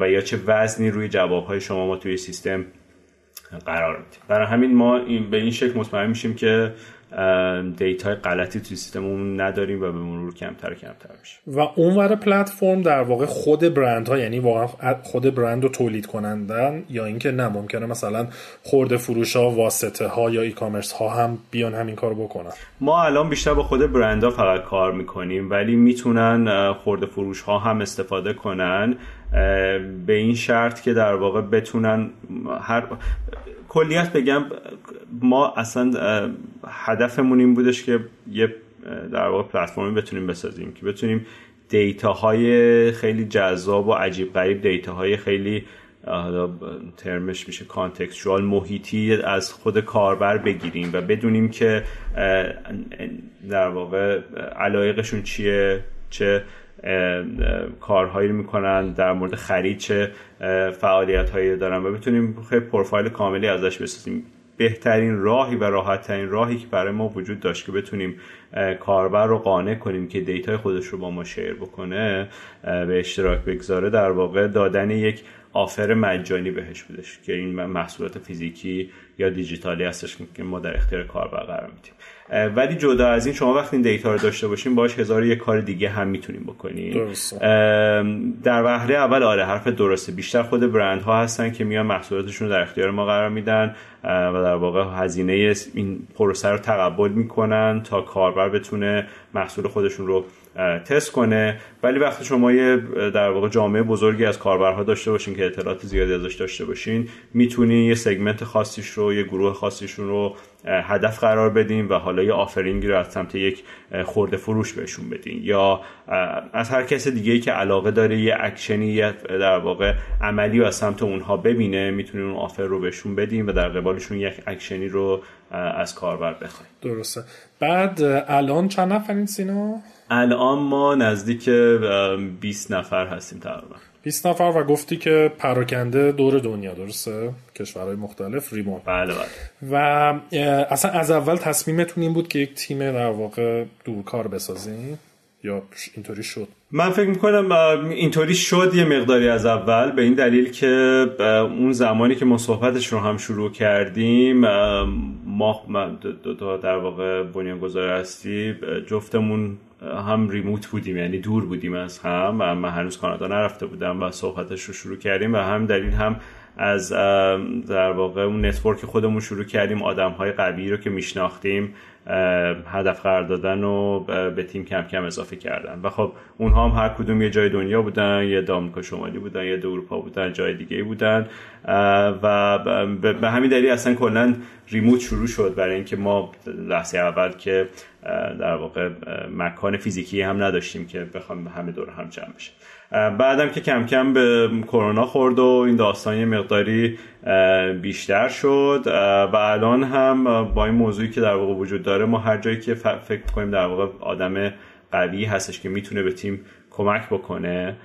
و یا چه وزنی روی جوابهای شما ما توی سیستم قرار میدیم. برای همین ما این به این شکل مطمئن میشیم که دیتا غلطی توی سیستممون نداریم و به مرور کمتر و کمتر میشه. و اونور پلتفرم در واقع خود برند ها یعنی واقعا خود برند رو تولید کنندن یا اینکه نه ممکنه مثلا خورده فروش ها واسطه ها یا ای کامرس ها هم بیان همین کار بکنن. ما الان بیشتر با خود برند ها فقط کار می‌کنیم ولی می‌تونن خورده فروش ها هم استفاده کنن. به این شرط که در واقع بتونن هر کلیت بگم ما اصلا هدفمون این بودش که یه در واقع پلتفرمی بتونیم بسازیم که بتونیم دیتا های خیلی جذاب و عجیب غریب دیتا های خیلی ترمش میشه کانتکستوال محیطی از خود کاربر بگیریم و بدونیم که در واقع علایقشون چیه چه کارهایی می‌کنن در مورد خرید چه فعالیت هایی دارن و بتونیم خیلی پروفایل کاملی ازش بسازیم. بهترین راهی و راحت ترین راهی که برای ما وجود داشت که بتونیم کاربر رو قانع کنیم که data ی خودش رو با ما share بکنه به اشتراک بگذاره در واقع دادن یک offer مجانی بهش بودش که این محصولات فیزیکی یا دیجیتالی هستش که ما در اختیار کاربر قرار میدیم. ولی جدا از این شما وقتی این data رو داشته باشین باش هزار یک کار دیگه هم می‌تونیم بکنیم در وهله اول آره حرف درسته. بیشتر خود برند ها هستن که میان محصولاتشون رو در اختیار ما قرار میدن و در واقع هزینه این پروسه رو تقبل می‌کنن تا کاربر بتونه محصول خودشون رو تست کنه. ولی وقتی شما یه در واقع جامعه بزرگی از کاربرها داشته باشین که اطلاعات زیادی ازش داشته باشین می‌تونین یه سگمنت خاصیش رو یه گروه خاصیشون رو هدف قرار بدین و حالا یه آفرینگی رو از سمت یک خورده فروش بهشون بدین. یا از هر کس دیگه که علاقه داره یه اکشنی در واقع عملی و از سمت اونها ببینه می‌تونین اون offer رو بهشون بدین و در قبالشون یک اکشنی رو از کاربر بخواین. درسته. بعد الان چند نفرین سینا؟ الان ما نزدیک 20 نفر هستیم تقریبا. 20 نفر و گفتی که پراکنده دور دنیا درسته؟ کشورهای مختلف remote. بله بله. و اصلا از اول تصمیمتون این بود که یک تیم در واقع دورکار بسازین؟ یا اینطوری شد؟ من فکر می‌کنم اینطوری شد یه مقداری از اول به این دلیل که اون زمانی که ما صحبتش رو هم شروع کردیم ما در واقع بنیانگذار هستی جفتمون هم ریموت بودیم یعنی دور بودیم از هم و من هنوز کانادا نرفته بودم و صحبتش رو شروع کردیم و هم دلیل هم از در واقع اون network خودمون شروع کردیم آدم های قوی رو که میشناختیم. هدف قرار دادن و به تیم کم کم اضافه کردن. و خب اونها هم هر کدوم یه جای دنیا بودن یه عده امریکا شمالی بودن یه اروپا بودن جای دیگه بودن. و به همین دلیل اصلا کلا remote شروع شد برای اینکه ما لحظه اول که در واقع مکان فیزیکی هم نداشتیم که بخوام همه دور هم جمع بشه. بعدم که کم کم به کرونا خورد و این داستان یه مقداری بیشتر شد. و الان هم با این موضوعی که در واقع وجود داره ما هر جایی که فکر کنیم در واقع آدم قوی هستش که می‌تونه به تیم کمک بکنه.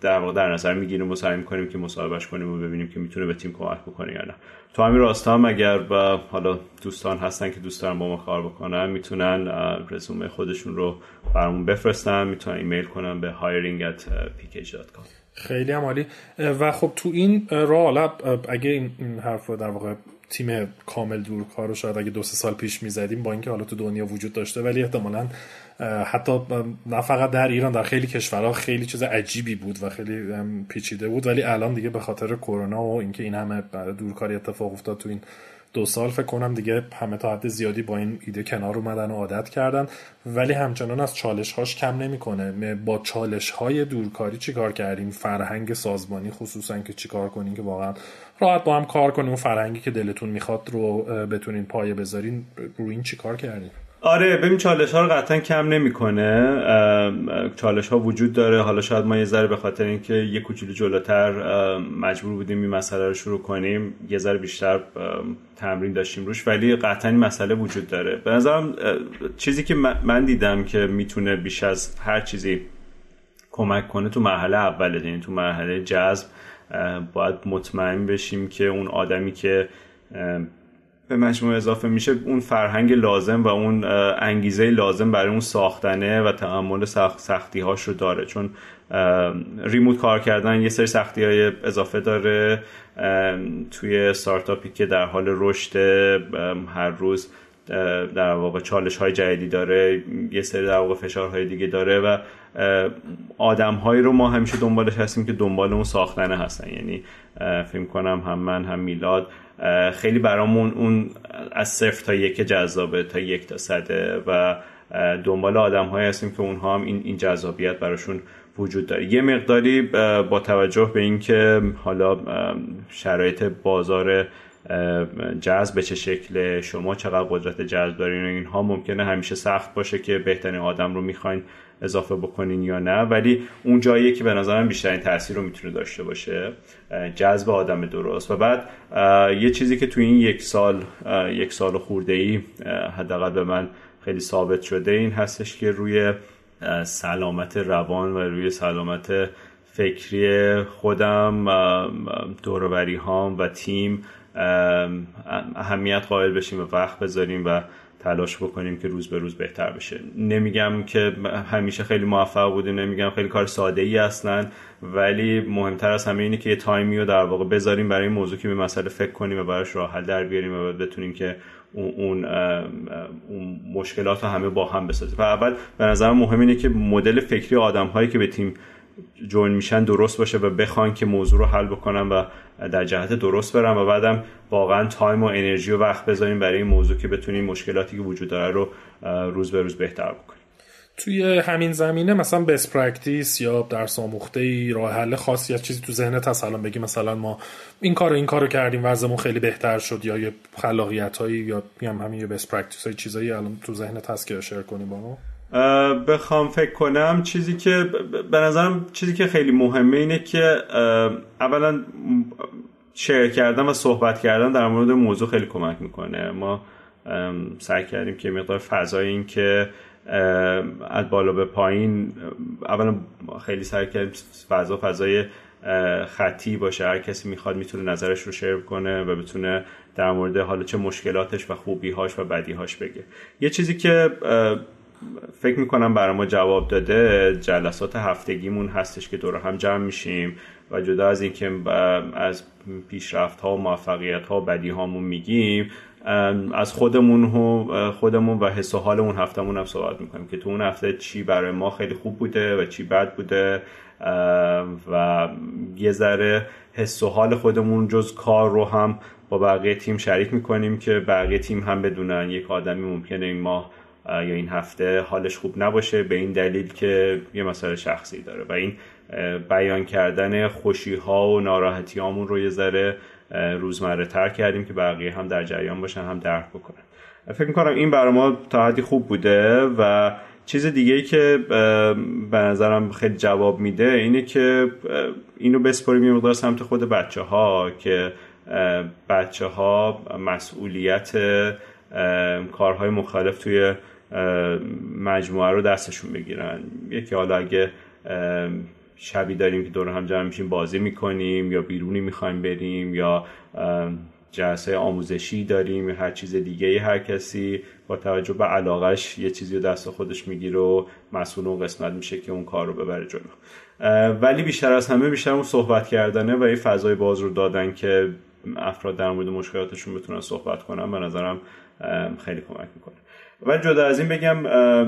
در واقع در نظر می‌گیریم و سعی می‌کنیم که مصاحبهش کنیم و ببینیم که می‌تونه به تیم کمک بکنه یا نه. تو همین راستا هم اگر با حالا دوستان هستن که دوست دارن با ما کار بکنن می‌تونن رزومه خودشون رو برامون بفرستن می‌تونن ایمیل کنن به hiring at pkg.com خیلی هم عالی. و خب تو این راه اگه این حرف رو در واقع تیم کامل دور کار رو شاید اگه دو سه سال پیش می‌زدیم با اینکه حالا تو دنیا وجود داشته ولی احتمالا حتی نه فقط در ایران در خیلی کشورها خیلی چیز عجیبی بود و خیلی پیچیده بود. ولی الان دیگه به خاطر کرونا و اینکه این همه دورکاری اتفاق افتاد تو این دو سال فکر کنم دیگه همه تا حد زیادی با این ایده کنار اومدن و عادت کردن. ولی همچنان از چالش هاش کم نمی‌کنه. با چالش های دورکاری چیکار کردیم؟ فرهنگ سازمانی خصوصا که چیکار کنیم که واقعا راحت با هم کار کنیم و فرهنگی که دلتون می‌خواد رو بتونین پایه بذارین رو این چیکار کردیم آره ببین چالش ها رو قطعا کم نمی‌کنه. چالش ها وجود داره. حالا شاید ما یه ذره به خاطر اینکه یه کوچولو جلوتر مجبور بودیم این مسئله رو شروع کنیم یه ذره بیشتر تمرین داشتیم روش ولی قطعا این مسئله وجود داره. به نظرم چیزی که من دیدم که می‌تونه بیش از هر چیزی کمک کنه تو مرحله اوله یعنی تو مرحله جذب باید مطمئن بشیم که اون آدمی که به مجموعه اضافه میشه اون فرهنگ لازم و اون انگیزه لازم برای اون ساختنه و تحمل سختی هاش رو داره. چون ریموت کار کردن یه سری سختی های اضافه داره توی استارتاپی که در حال رشد هر روز در واقع چالش های جدیدی داره یه سری در واقع فشارهای دیگه داره و آدم هایی رو ما همیشه دنبالش هستیم که دنبال اون ساختنه هستن. یعنی فکر کنم هم من هم میلاد خیلی برامون اون از صفر تا یک جذابه تا یک تا صده و دنبال آدم هایی هستیم که اونها هم این, این جذابیت براشون وجود داره. یه مقداری با توجه به اینکه حالا شرایط بازار جذب چه شکل شما چقدر قدرت جذب دارین و اینها ممکنه همیشه سخت باشه که بهترین آدم رو می‌خواین اضافه بکنین یا نه. ولی اون جاییه که به نظرم بیشترین تاثیر رو می‌تونه داشته باشه جذب آدم درست. و بعد یه چیزی که تو این یک سال یک سال خورده ای حداقل به من خیلی ثابت شده این هستش که روی سلامت روان و روی سلامت فکری خودم دوروری هام و تیم اهمیت قائل بشیم و وقت بذاریم و تلاش بکنیم که روز به روز بهتر بشه. نمیگم که همیشه خیلی موفق بودیم نمیگم خیلی کار ساده ای اصلا ولی مهمتر از همه اینه که یه تایمی رو در واقع بذاریم برای این موضوع که به مسئله فکر کنیم و براش راه حل در بیاریم و بتونیم که اون, اون مشکلات رو همه با هم بسازیم. و اول به نظر مهم اینه که مدل فکری آدم هایی که به تیم join میشن درست باشه و بخوان که موضوع رو حل بکنن و در جهت درست برن و بعدم واقعا time و انرژی و وقت بذاریم برای این موضوع که بتونیم مشکلاتی که وجود داره رو روز به روز بهتر بکنیم. توی همین زمینه مثلا best practice یا درس آموخته ای راه حل خاصی از چیزی تو ذهنت هست؟ الان بگی مثلا ما این کارو این کارو کردیم وضعمون خیلی بهتر شد یا یه خلاقیت هایی یا همین یه best practice های چیزایی الان تو ذهنت هست که share کنی با ما؟ بخوام فکر کنم چیزی که به نظرم چیزی که خیلی مهمه اینه که اولا share کردن و صحبت کردن در مورد موضوع خیلی کمک می‌کنه. ما سعی کردیم که مقدار فضای این که از بالا به پایین اولا خیلی سعی کردیم فضا فضای خطی باشه. هر کسی می‌خواد می‌تونه نظرش رو شیر کنه و بتونه در مورد حالا چه مشکلاتش و خوبیهاش و بدیهاش بگه. یه چیزی که فکر می‌کنم برای ما جواب داده جلسات هفتگیمون هستش که دور هم جمع میشیم و جدا از اینکه از پیشرفت ها و موفقیت ها و بدی هامون میگیم از خودمون و خودمون و حس و حالمون هفتمون هم صحبت می‌کنیم که تو اون هفته چی برای ما خیلی خوب بوده و چی بد بوده و یه ذره حس و حال خودمون جز کار رو هم با بقیه تیم شریک می‌کنیم که بقیه تیم هم بدونن یک آدمی ممکنه این ماه یا این هفته حالش خوب نباشه به این دلیل که یه مسئله شخصی داره و این بیان کردن خوشی ها و ناراحتی هامون رو یه ذره روزمره تر کردیم که بقیه هم در جریان باشن هم درک بکنن. فکر می‌کنم این برای ما تا حدی خوب بوده و چیز دیگه که به نظرم خیلی جواب میده اینه که اینو بسپاریم یه مقدار سمت خود بچه ها که بچه ها مسئولیت کارهای مختلف توی مجموعه رو دستشون بگیرن. یکی حالا اگه شبی داریم که دور هم جمع میشیم بازی می‌کنیم یا بیرونی می‌خوایم بریم یا جلسه آموزشی داریم یا هر چیز دیگه هر کسی با توجه به علاقش یه چیزی رو دست خودش می‌گیره و مسئول اون قسمت میشه که اون کار رو ببره جلو. ولی بیشتر از همه بیشتر اون صحبت کردنه و یه فضای باز رو دادن که افراد در مورد مشکلاتشون بتونن صحبت کنن به نظرم خیلی کمک می‌کنه. ولی جدا از این بگم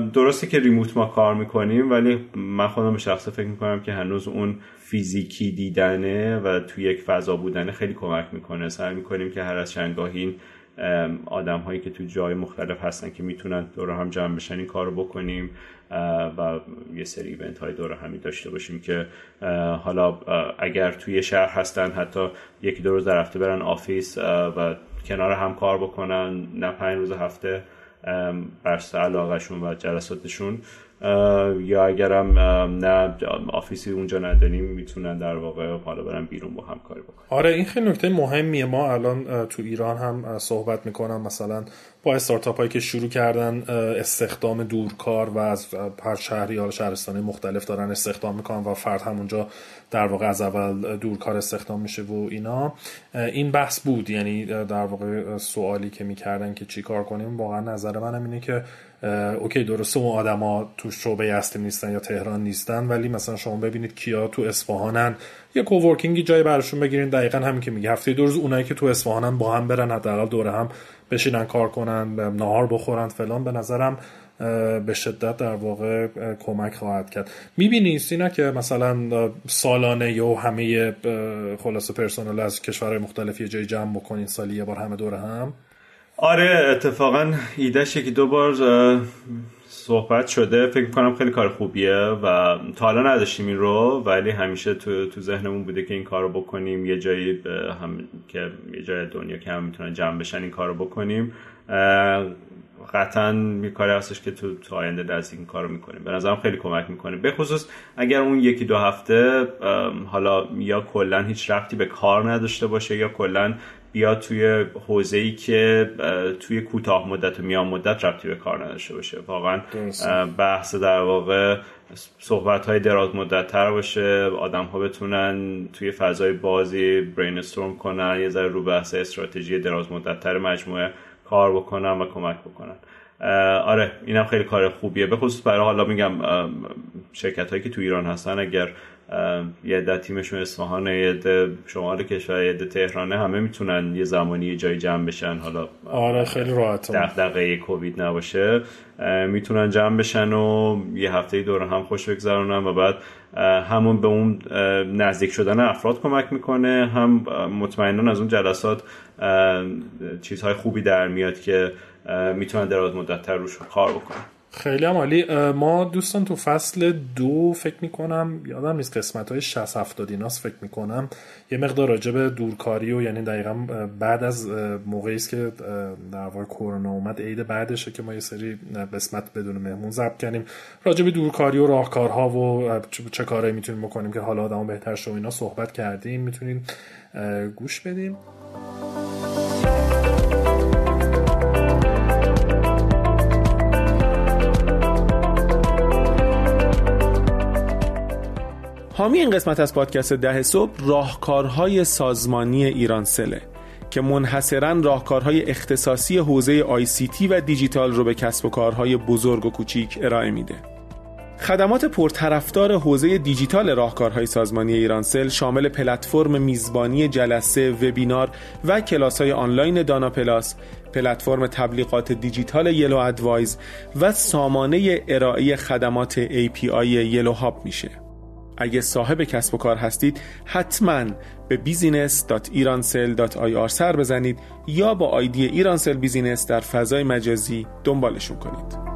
درسته که ریموت ما کار می‌کنیم ولی من خودم به شخصه فکر می‌کنم که هنوز اون فیزیکی دیدنه و توی یک فضا بودنه خیلی کمک می‌کنه. سعی می‌کنیم که هر از چندگاهی آدم هایی که تو جای مختلف هستن که می‌تونن دور هم جمع بشن این کار بکنیم. و یه سری event های دور همی داشته باشیم که حالا اگر توی شهر هستن حتی یکی دو روز در هفته برن office و کنار هم کار بکنن نه پنج روز هفته. بر علاقهشون و جلساتشون. یا اگرم نه office ی اونجا نداریم می‌تونن در واقع حالا برن بیرون با هم کاری بکنن. آره این خیلی نکته مهمیه. ما الان تو ایران هم صحبت می‌کنم. مثلا با استارتاپ هایی که شروع کردن استخدام دورکار و از هر شهری یا شهرستانی مختلف دارن استخدام می‌کنن و فرد همونجا در واقع از اول دورکار استخدام میشه و اینا. این بحث بود. یعنی در واقع سوالی که می‌کردن که چی کار کنیم واقعا نظر منم اینه که اوکی درسته اون آدما تو شعبه اصلی نیستن یا تهران نیستن ولی مثلا شما ببینید کیا تو اصفهانن. یه کوورکینگی جای براشون بگیرین. دقیقا همین که میگه. هفته دو روز اونایی که تو اصفهانن با هم برن حداقل دوره هم بشینن کار کنن نهار بخورن فلان. به نظرم به شدت در واقع کمک خواهد کرد. می‌بینی سینا که مثلا سالانه یا همه خلاصه پرسنل از کشورهای مختلف یه جای جمع بکنین سالی یه بار همه دوره هم؟ آره اتفاقا ایدهش که دو بار صحبت شده فکر کنم خیلی کار خوبیه و تا حالا نداشتیم این رو ولی همیشه تو, تو ذهنمون بوده که این کار رو بکنیم یه جایی هم که یه جای دنیا که هم می‌تونن جمع بشن این کار رو بکنیم. قطعا یه کاری هستش که تو تو آینده دست این کارو می‌کنیم. به نظرم خیلی کمک می‌کنه. به خصوص اگر اون یکی دو هفته حالا یا کلا هیچ رفتی به کار نداشته باشه یا کلا بیاد توی حوزه ای که توی کوتاه مدت و میان مدت رفتی به کار نداشته باشه. واقعا بحث در واقع صحبت های دراز مدت تر باشه. آدم ها بتونن توی فضای بازی برین استورم کنن یه ذره رو بحث استراتژی دراز مدت تر مجموعه کار بکنن و کمک بکنن. آره اینم خیلی کار خوبیه. به خصوص برای حالا میگم شرکت هایی که تو ایران هستن اگر یه عده تیمشون اصفهان یه عده شمال کشور یه عده تهرانه همه می‌تونن یه زمانی یه جای جمع بشن. حالا آره خیلی راحت دغدغه کووید نباشه. می‌تونن جمع بشن و یه هفته دور هم خوش بگذرونن و بعد همون به اون نزدیک شدن افراد کمک می‌کنه. هم مطمئنا از اون جلسات چیزهای خوبی در میاد که می‌تونن دراز مدت تر روش کار بکنن. خیلی هم عالی. ما دوستان تو فصل دو فکر می‌کنم یادم نیست قسمت های 60 70 ایناست فکر می‌کنم یه مقدار راجع به دورکاری و یعنی دقیقا بعد از موقعی است که در واقع کرونا اومد عید بعدشه که ما یه سری قسمت بدون مهمون ضبط کردیم. راجع به دورکاری و راهکارها و چه کارهایی می‌تونیم بکنیم که حالا آدمو بهتر شو اینا صحبت کردیم می‌تونیم گوش بدیم حامی این قسمت از پادکست ده صبح راهکارهای سازمانی ایرانسله که منحصرا راهکارهای اختصاصی حوزه آی سی تی و دیجیتال رو به کسب و کارهای بزرگ و کوچیک ارائه میده. خدمات پرطرفدار حوزه دیجیتال راهکارهای سازمانی ایرانسل شامل پلتفرم میزبانی جلسه، وبینار و کلاس‌های آنلاین دانا پلاس، پلتفرم تبلیغات دیجیتال Yellow Adwise و سامانه ارائه خدمات API Yellow Hub میشه. اگه صاحب کسب و کار هستید حتما به business.irancell.ir سر بزنید یا با آیدی ایرانسل business در فضای مجازی دنبالشون کنید.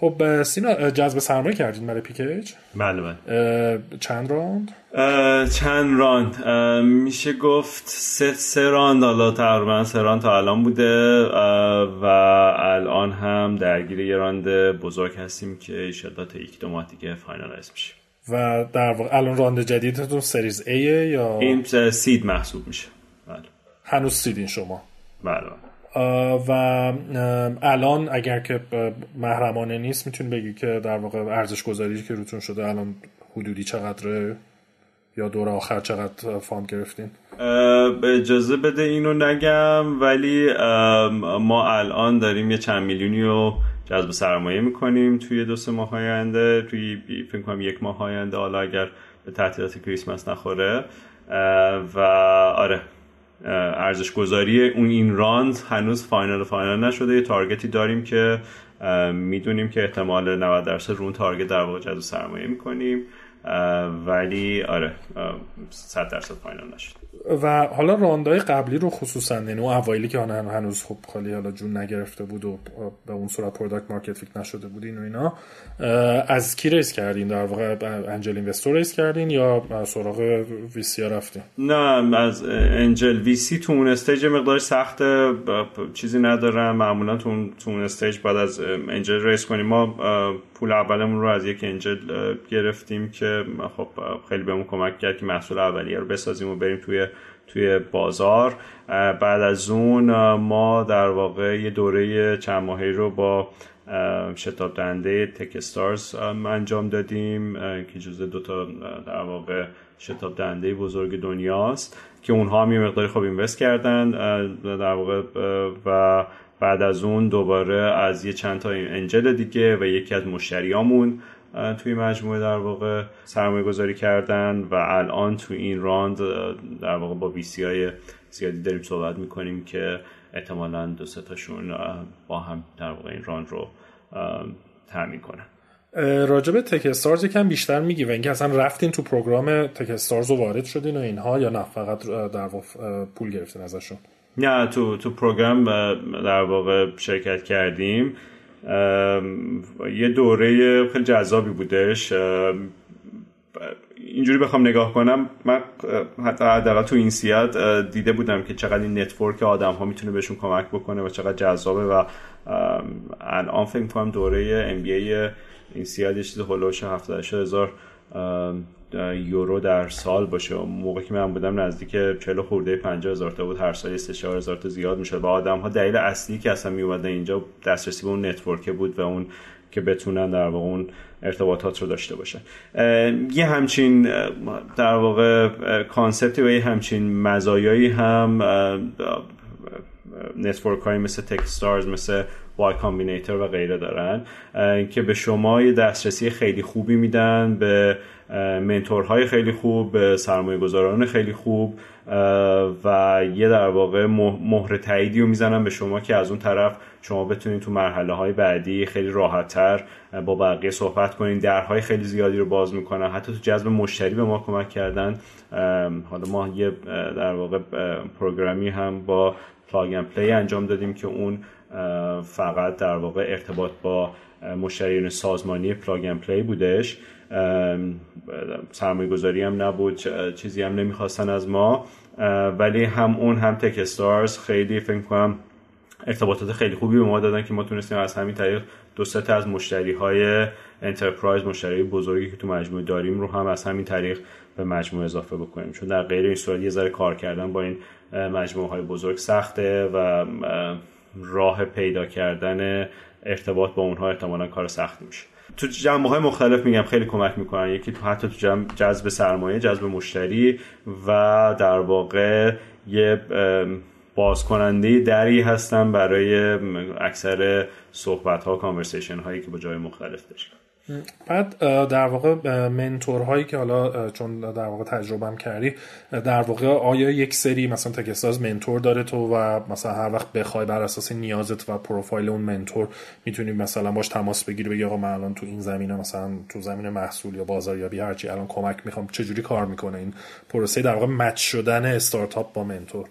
خب سینا جذب سرمایه کردین برای Peekage؟ بله بله. چند راند؟ چند راند؟ میشه گفت سه, سه راند حالا تقریبا سه راند تا الان بوده. و الان هم درگیر یه راند بزرگ هستیم که ایشالله تا یک دو ماه دیگه finalize میشه. و در واقع الان راند جدیدتون series A یا؟ این seed محسوب میشه. بله. هنوز seed ین شما. بله, بله. و الان اگر که محرمانه نیست می‌تونی بگی که در واقع ارزش گذاری که روتون شده الان حدودی چقدره؟ یا دور آخر چقدر فاند گرفتین؟ اجازه بده اینو نگم ولی ما الان داریم یه چند میلیونی رو جذب سرمایه می‌کنیم توی دو سه ماه آینده توی فکر کنم یک ماه آینده حالا اگر به تعطیلات کریسمس نخوره. و آره. ارزش گذاری اون این راند هنوز final final نشده. یه target ی داریم که می‌دونیم که احتمال 90 درصد رو اون target در واقع جذب سرمایه می‌کنیم. ولی آره 100 درصد فاینال نشد. و حالا راندای قبلی رو خصوصا یعنی اون اوایلی که هنوز خب خالی حالا جون نگرفته بود و به اون صورت product market fit نشده بود این و اینا از کی raise کردین؟ در واقع angel investor raise کردین یا سراغ VC رفتین؟ نه از angel VC تو اون stage مقدار سخت چیزی ندارم. معمولا تو اون stage بعد از angel raise کنیم. ما پول اولمون رو از یک angel گرفتیم که خب خیلی بهمون کمک کرد که محصول اولیه رو بسازیم و بریم توی توی بازار. بعد از اون ما در واقع یه دوره چند ماهی رو با شتاب دهنده تک استارز انجام دادیم که جزء دو تا در واقع شتاب دهنده بزرگ دنیاست که اونها هم یه مقداری خوب اینوست کردن در واقع و بعد از اون دوباره از یه چند تا انجل دیگه و یکی از مشتریامون توی مجموعه در واقع سرمایه گذاری کردن و الان توی این راند در واقع با ویسی های زیادی داریم صحبت می‌کنیم که احتمالا دو تاشون با هم در واقع این راند رو تامین کنن. راجب Techstars یکم بیشتر میگی و اینکه اصلا رفتین تو program Techstars رو وارد شدین و اینها یا نه؟ فقط در پول گرفتین ازشون؟ نه تو تو program در واقع شرکت کردیم. یه دوره خیلی جذابی بودش. اینجوری بخوام نگاه کنم من حتی حداقل تو INSEAD دیده بودم که چقدر این network آدم ها می‌تونه بهشون کمک بکنه و چقدر جذابه و الان فکر کنم دوره MBA INSEAD یه چیز هلوش 78 هزار یورو در سال باشه. موقعی که من بودم نزدیک 40 خورده 50 هزار تا بود. هر سال 3 هزار تا زیاد میشه و آدم ها دلیل اصلی که اصلا میان اینجا دسترسی به اون network بود و اون که بتونن در واقع اون ارتباطات رو داشته باشن. یه همچین در واقع concept ی و یه همچین مزایایی هم network های مثل Techstars مثل Y Combinator و غیره دارن که به شما یه دسترسی خیلی خوبی میدن به mentor های خیلی خوب سرمایه گذاران خیلی خوب و یه در واقع مهر تاییدی رو می‌زنن به شما که از اون طرف شما بتونید تو مرحله های بعدی خیلی راحتتر با بقیه صحبت کنین. درهای خیلی زیادی رو باز می‌کنن. حتی تو جذب مشتری به ما کمک کردن. حالا ما یه در واقع program ی هم با Plug and Play انجام دادیم که اون فقط در واقع ارتباط با مشتریان سازمانی Plug and Play بودش. سرمایه گذاری هم نبود چیزی هم نمی‌خواستن از ما. ولی هم اون هم Techstars خیلی فکر کنم ارتباطات خیلی خوبی به ما دادن که ما تونستیم از همین طریق دو تا از مشتری های انترپرایز مشتری بزرگی که تو مجموعه داریم رو هم از همین طریق به مجموعه اضافه بکنیم. چون در غیر این صورت یه ذره کار کردن با این مجموعه های بزرگ سخته و راه پیدا کردن ارتباط با اونها احتمالا کار سختی میشه. تو جنبه های مختلف میگم خیلی کمک می‌کنن. یکی تو حتی تو جذب سرمایه جذب مشتری و در واقع یه باز کننده دری هستن برای اکثر صحبت ها هایی که با جای مختلف داشتن. بعد در واقع منتورهایی که حالا چون در واقع تجربهم کردی در واقع آیا یک سری مثلا تکستاز منتور داره تو و مثلا هر وقت بخوای بر اساس نیازت و پروفایل اون منتور می‌تونی مثلا باش تماس بگیری بگی آقا من الان تو این زمینه مثلا تو زمین محصول یا بازاریابی هرچی الان کمک می‌خوام چجوری کار می‌کنه این پروسه؟ در واقع match شدن استارتاپ با mentor.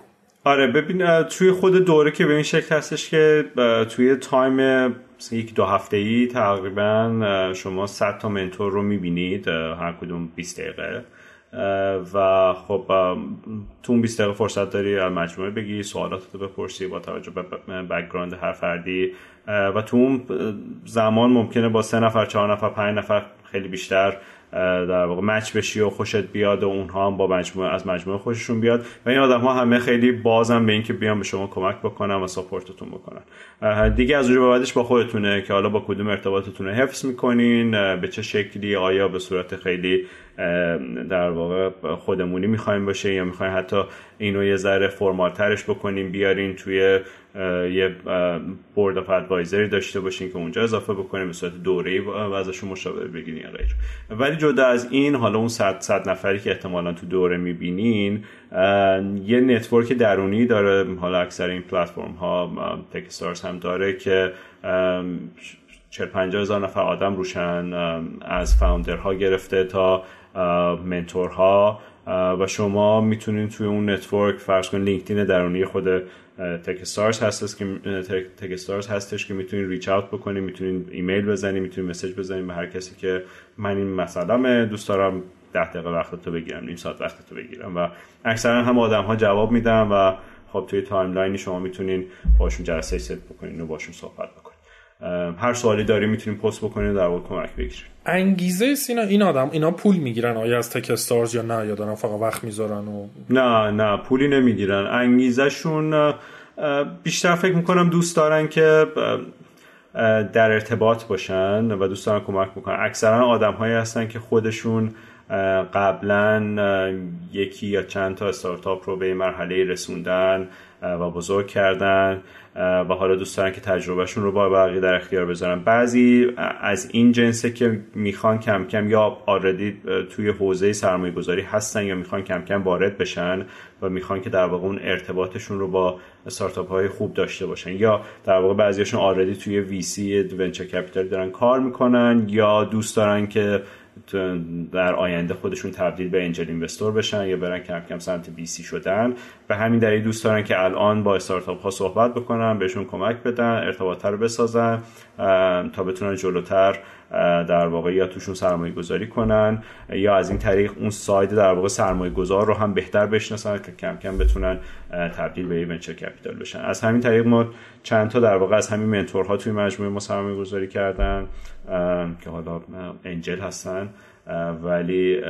آره ببین توی خود دوره که به این شکل هستش که توی تایم یک دو هفته ای تقریبا شما 100 تا mentor رو می‌بینید هر کدوم 20 دقیقه. و خب تو اون 20 دقیقه فرصت داری مجموعه رو بگی سوالات رو بپرسی با توجه به background هر فردی. و تو اون زمان ممکنه با سه نفر چهار نفر پنج نفر خیلی بیشتر در واقع مچ بشی و خوشت بیاد و اونها هم با مجموعه از مجموعه خوششون بیاد. و این آدم ها همه خیلی بازم به اینکه بیان به شما کمک بکنن و ساپورتتون بکنن. دیگه از اونجا بعدش با خودتونه که حالا با کدوم ارتباطتون رو حفظ می‌کنین به چه شکلی آیا به صورت خیلی در واقع خودمونی می‌خوایم باشه یا می‌خوایم حتی اینو یه ذره فرمال ترش بکنیم بیارین توی یه بورد اف ادوایزری داشته باشین که اونجا اضافه بکنیم به صورت دوره و ازشون مشاوره بگیرین یا غیر ولی جدا از این حالا اون صد صد نفری که احتمالا تو دوره می‌بینین یه network درونی داره. حالا اکثر این پلتفرم ها Techstars هم داره که چه پنجاه هزار نفر آدم روشن از founder ها گرفته تا mentor ها. و شما می‌تونید توی اون network فرض کن LinkedIn درونی خود Techstars هستش که Techstars هستش که می‌تونید reach out بکنید می‌تونید ایمیل بزنید می‌تونید message بزنید به هر کسی که من این مثلا دوست دارم ده دقیقه وقت تو بگیرم نیم ساعت وقت تو بگیرم. و اکثرا هم آدم ها جواب میدن و خب توی timeline ی شما می‌تونین باشون جلسه ست بکنین و باشون صحبت بکنین. هر سوالی داری می‌تونیم پست بکنیم در واقع کمک بگیریم انگیزه سینا این آدم اینا پول می‌گیرن آیا از Techstars یا نه یا دارن فقط وقت می‌ذارن و نه نه پولی نمی‌گیرن. انگیزشون بیشتر فکر می‌کنم دوست دارن که در ارتباط باشن و دوست دارن کمک بکنن. اکثرا آدم هایی هستن که خودشون قبلا یکی یا چند تا استارتاپ رو به مرحله رسوندن. و بزرگ کردن و حالا دوست دارن که تجربهشون رو با بقیه در اختیار بذارن. بعضی از این جنسه که می‌خوان کم کم یا آردی توی حوزه سرمایه گذاری هستن یا می‌خوان کم کم وارد بشن و می‌خوان که در واقع اون ارتباطشون رو با استارتاپ های خوب داشته باشن. یا در واقع بعضیشون already توی VC venture capital دارن کار می‌کنن یا دوست دارن که در آینده خودشون تبدیل به angel investor بشن یا برن کم کم سمت VC شدن. به همین دلیل دوست دارن که الان با استارتاپ ها صحبت بکنن بهشون کمک بدن ارتباط رو بسازن تا بتونن جلوتر در واقع یا توشون سرمایه گذاری کنن یا از این طریق اون side در واقع سرمایه گذار رو هم بهتر بشناسن که کم کم بتونن تبدیل به ونچر کپیتال بشن. از همین طریق ما چند تا در واقع از همین منتورها توی مجموعه ما سرمایه گذاری کردن که حالا انجل هستن ولی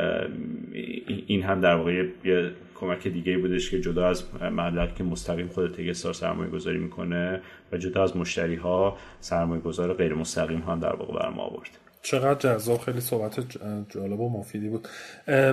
این هم در واقع یه کمک دیگه بودش که جدا از مبلغ که مستقیم خود تگستار سرمایه گذاری می‌کنه و جدا از مشتری ها سرمایه گذار غیر مستقیم هم در واقع برما آورد. چقدر جذاب. خیلی صحبت جالب و مفیدی بود.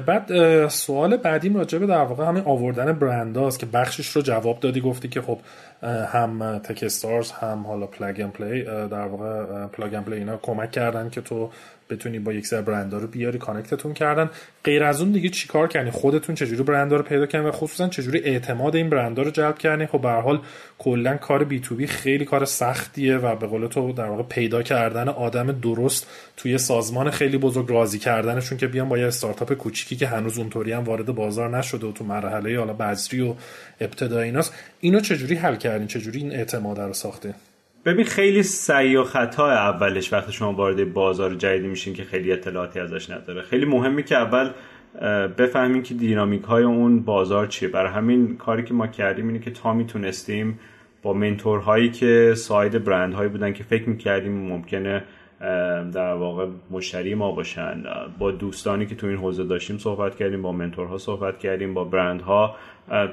بعد سوال بعدیم راجع به در واقع همین آوردن برنداست که بخشش رو جواب دادی گفتی که خب هم Techstars هم حالا Plug and Play در واقع Plug and Play اینا کمک کردن که تو بتونی با یک سر برندا رو بیاری connect تون کردن. غیر از اون دیگه چیکار کردین خودتون چجوری برندا رو پیدا کردین و خصوصا چجوری اعتماد این برندا رو جلب کردین؟ خب به حال کلا کار B2B خیلی کار سختیه و به قول تو در واقع پیدا کردن آدم درست توی سازمان خیلی بزرگ راضی کردنشون که بیان با یه استارتاپ کوچیکی که هنوز اونطوری هم وارد بازار نشده و تو مرحله حالا بذری و ابتدایی ایناست. اینو چجوری حل کردین؟ چجوری این اعتماد رو ساخته ببین خیلی سعی و خطا اولش وقتی شما وارد بازار جدیدی میشین که خیلی اطلاعاتی ازش نداره. خیلی مهمه که اول بفهمیم که دینامیک های اون بازار چیه. برای همین کاری که ما کردیم اینه که تا می‌تونستیم با منتورهایی که ساید برند هایی بودن که فکر می‌کردیم ممکنه در واقع مشتری ما باشن. با دوستانی که تو این حوزه داشتیم صحبت کردیم با mentor ها صحبت کردیم با برندها.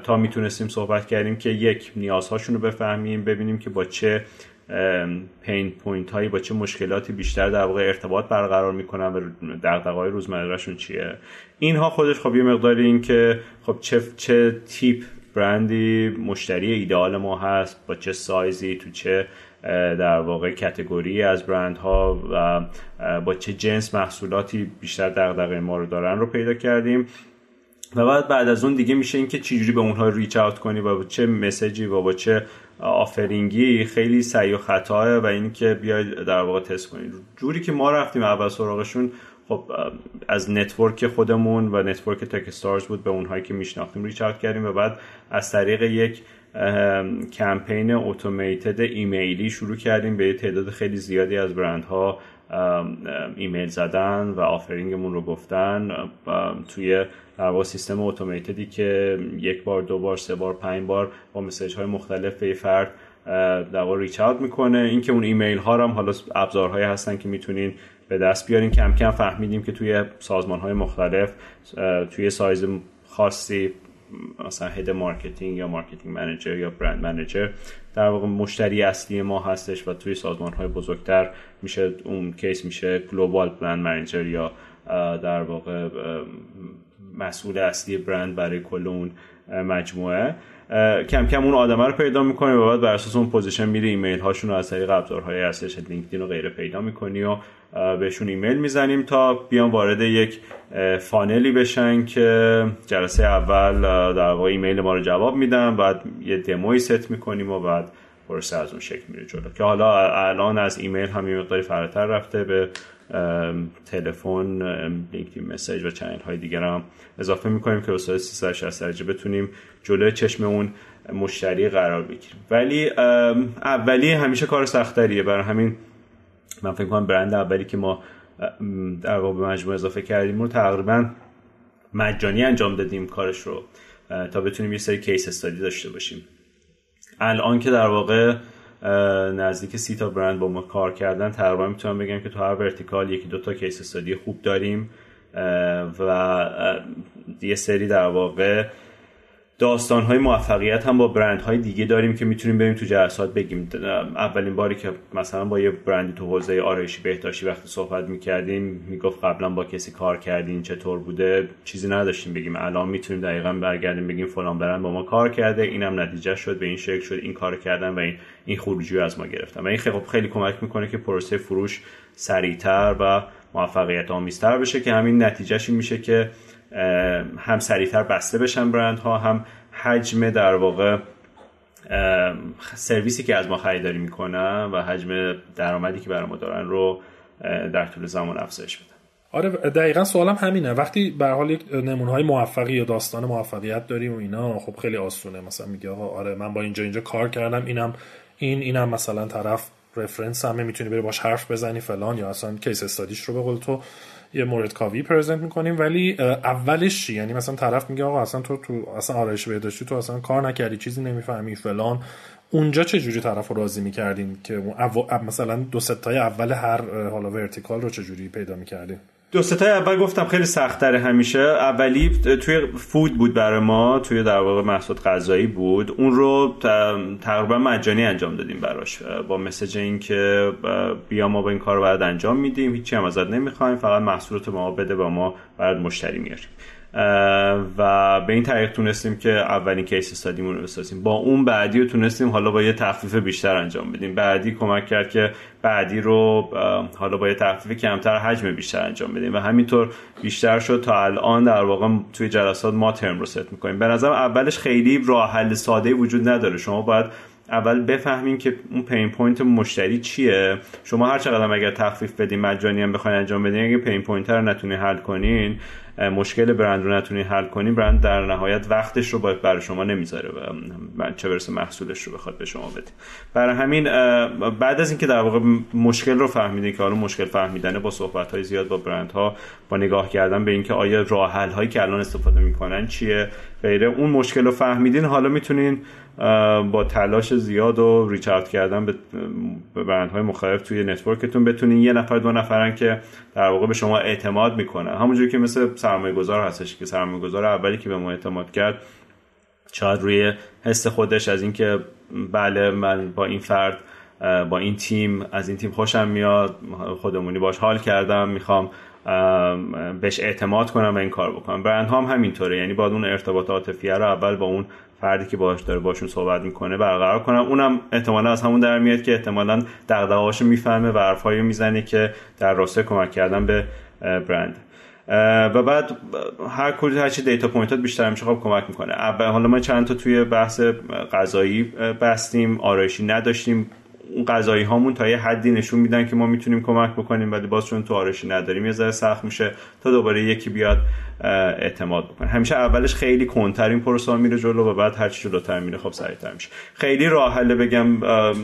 تا می‌تونستیم صحبت کردیم که یک نیازهاشون رو بفهمیم ببینیم که با چه pain point هایی با چه مشکلاتی بیشتر در واقع ارتباط برقرار می‌کنن و دغدغه های روزمرهشون چیه. اینها خودش خب یه مقداری این که خب چه چه تیپ برندی مشتری ایدئال ما هست با چه سایزی تو چه در واقع category از برندها و با چه جنس محصولاتی بیشتر دغدغه ما رو دارن رو پیدا کردیم. و بعد بعد از اون دیگه میشه اینکه چجوری به اونها reach out کنی و با چه message ی و با چه offering ی خیلی سعی و خطاه و اینکه بیاید در واقع تست کنید جوری که ما رفتیم اول سراغشون خب از network خودمون و network Techstars بود به اونهایی که میشناختیم reach out کردیم و بعد از طریق یک کمپین automated ایمیلی شروع کردیم به تعداد خیلی زیادی از برندها ایمیل زدن و offering مون رو گفتن توی در واقع سیستم automated ی که یک بار دو بار سه بار پنج بار با message های مختلف به فرد در واقع reach out می‌کنه. اینکه اون ایمیل ها هم حالا ابزارهایی هستن که می‌تونین به دست بیارین. کم کم فهمیدیم که توی سازمان های مختلف توی سایز خاصی مثلا head marketing یا marketing manager یا brand manager در واقع مشتری اصلی ما هستش و توی سازمان های بزرگتر میشه اون case میشه global brand manager یا در واقع مسئول اصلی برند برای کل اون مجموعه. کم کم اون آدمه رو پیدا می‌کنی و بعد بر اساس اون position میری ایمیل هاشون رو از طریق ابزارهای اصلیش LinkedIn و غیره پیدا می‌کنی و بهشون ایمیل می‌زنیم تا بیان وارد یک funnel ی بشن که جلسه اول در واقع ایمیل ما رو جواب میدن بعد یه دموی ست می‌کنیم و بعد پروسه از اون شکل میره جلو. که حالا الان از ایمیل هم یه مقداری فراتر رفته به تلفن LinkedIn message و channel های دیگر هم اضافه می‌کنیم که استاد 360 درجه بتونیم جلوی چشم اون مشتری قرار بگیریم. ولی اولی همیشه کار سختریه برای همین من فکر کنم برند اولی که ما در واقع به مجموعه اضافه کردیم رو تقریبا مجانی انجام دادیم کارش رو تا بتونیم یه سری case study داشته باشیم. الان که در واقع نزدیک سی تا برند با ما کار کردن تقریبا می‌تونم بگم که تو هر vertical یکی دو تا case study خوب داریم و یه سری در واقع های موفقیت هم با برندهای دیگه داریم که می‌تونیم بریم تو جلسات بگیم. اولین باری که مثلا با یه برندی تو حوزه آرایشی بهداشتی وقتی صحبت می‌کردیم می‌گفت قبلا با کسی کار کردین چطور بوده؟ چیزی نداشتیم بگیم. الان می‌تونیم دقیقا برگردیم بگیم فلان برند با ما کار کرده اینم نتیجه شد به این شکل شد این کار کردن و این این خروجی از ما گرفتن. و این خیلی خیلی کمک می‌کنه که پروسه فروش سریعتر و موفقیت آمیزتر بشه که همین نتیجهش میشه که هم سریعتر بسته بشن برندها هم حجم در واقع سرویسی که از ما خریداری می‌کنن و حجم درآمدی که برای ما دارن رو در طول زمان افزایش بدن آره دقیقا سوالم همینه. وقتی به حال یک نمونه های موفقی یا داستان موفقیت داریم و اینا خب خیلی آسونه. مثلا میگه آقا آره من با اینجا اینجا کار کردم اینم این اینم مثلا طرف رفرنس همه می‌تونی بری باش حرف بزنی فلان یا اصلا کیس استادیش رو به قول تو. یه مورد کاوی پرزنت می‌کنیم ولی اولش یعنی مثلا طرف میگه آقا اصلا تو تو اصلا آرایش بهداشتی تو اصلا کار نکردی چیزی نمی‌فهمی فلان. اونجا چه جوری طرف راضی می‌کردین که مثلا دو ستای اول هر حالا ورتیکال رو چه جوری پیدا می‌کردین؟ دو ستای اول گفتم خیلی سختتره همیشه. اولی توی فود بود برای ما توی در واقع محصول غذایی بود. اون رو تقریبا مجانی انجام دادیم براش. با مسج این که بیا ما با این کار رو باید انجام میدیم. هیچی هم ازت نمی‌خوایم. فقط محصولات ما بده با ما باید مشتری میاریم. و به این طریق تونستیم که اولین کیس استادیمون رو بسازیم. با اون بعدی رو تونستیم حالا با یه تخفیف بیشتر انجام بدیم. بعدی کمک کرد که بعدی رو حالا با یه تخفیف کمتر حجم بیشتر انجام بدیم. و همینطور بیشتر شد تا الان در واقع توی جلسات ما ترم رو ست می‌کنیم. به نظرم اولش خیلی راه حل ساده وجود نداره. شما باید اول بفهمیم که اون pain point مشتری چیه. شما هر چقدر اگر تخفیف بدین مجانی هم بخواین انجام بدین اگه pain point رو نتونی حل کنین مشکل برند رو نتونی حل کنی برند در نهایت وقتش رو باید برای شما نمی‌ذاره و چه برسه محصولش رو بخواد به شما بده. برای همین بعد از اینکه در واقع مشکل رو فهمیدین که حالا مشکل فهمیدنه با صحبت های زیاد با برندها با نگاه کردن به اینکه آیا راه حل هایی که الان استفاده می‌کنن چیه غیره اون مشکل رو فهمیدین حالا می‌تونین با تلاش زیاد و ریچ کردن به برندهای مختلف توی نتورکتون بتونین. یه نفر دو نفرن که در واقع به شما اعتماد می‌کنن. همونجوری که مثل سرمایه گذار هستش که سرمایه گذار اولی که به ما اعتماد کرد شاید روی حس خودش از اینکه بله من با این فرد با این تیم از این تیم خوشم میاد خودمونی باش حال کردم می‌خوام بهش اعتماد کنم و این کار بکنم. برند هم همینطوره. یعنی باید اون ارتباط عاطفیه رو اول با اون فردی که باهاش داره باشون صحبت می‌کنه برقرار کنم. اونم احتمالا از همون در میاد که احتمالا دغدغه‌هاشو می‌فهمه و حرفایی می‌زنه که در راستای کمک کردن به برند. و بعد هر کلی هر چی data point ات بیشتر میشه خب کمک می‌کنه. اول حالا ما چند تا توی بحث غذایی بستیم آرایشی نداشتیم. اون غذایی هامون تا یه حدی نشون میدن که ما می‌تونیم کمک بکنیم ولی باز چون تو آرایشی نداریم یه ذره سخت میشه تا دوباره یکی بیاد اعتماد بکنه. همیشه اولش خیلی کندتر این پروسه میره جلو و بعد هر چی جلوتر میره خب سریعتر میشه. خیلی راه بگم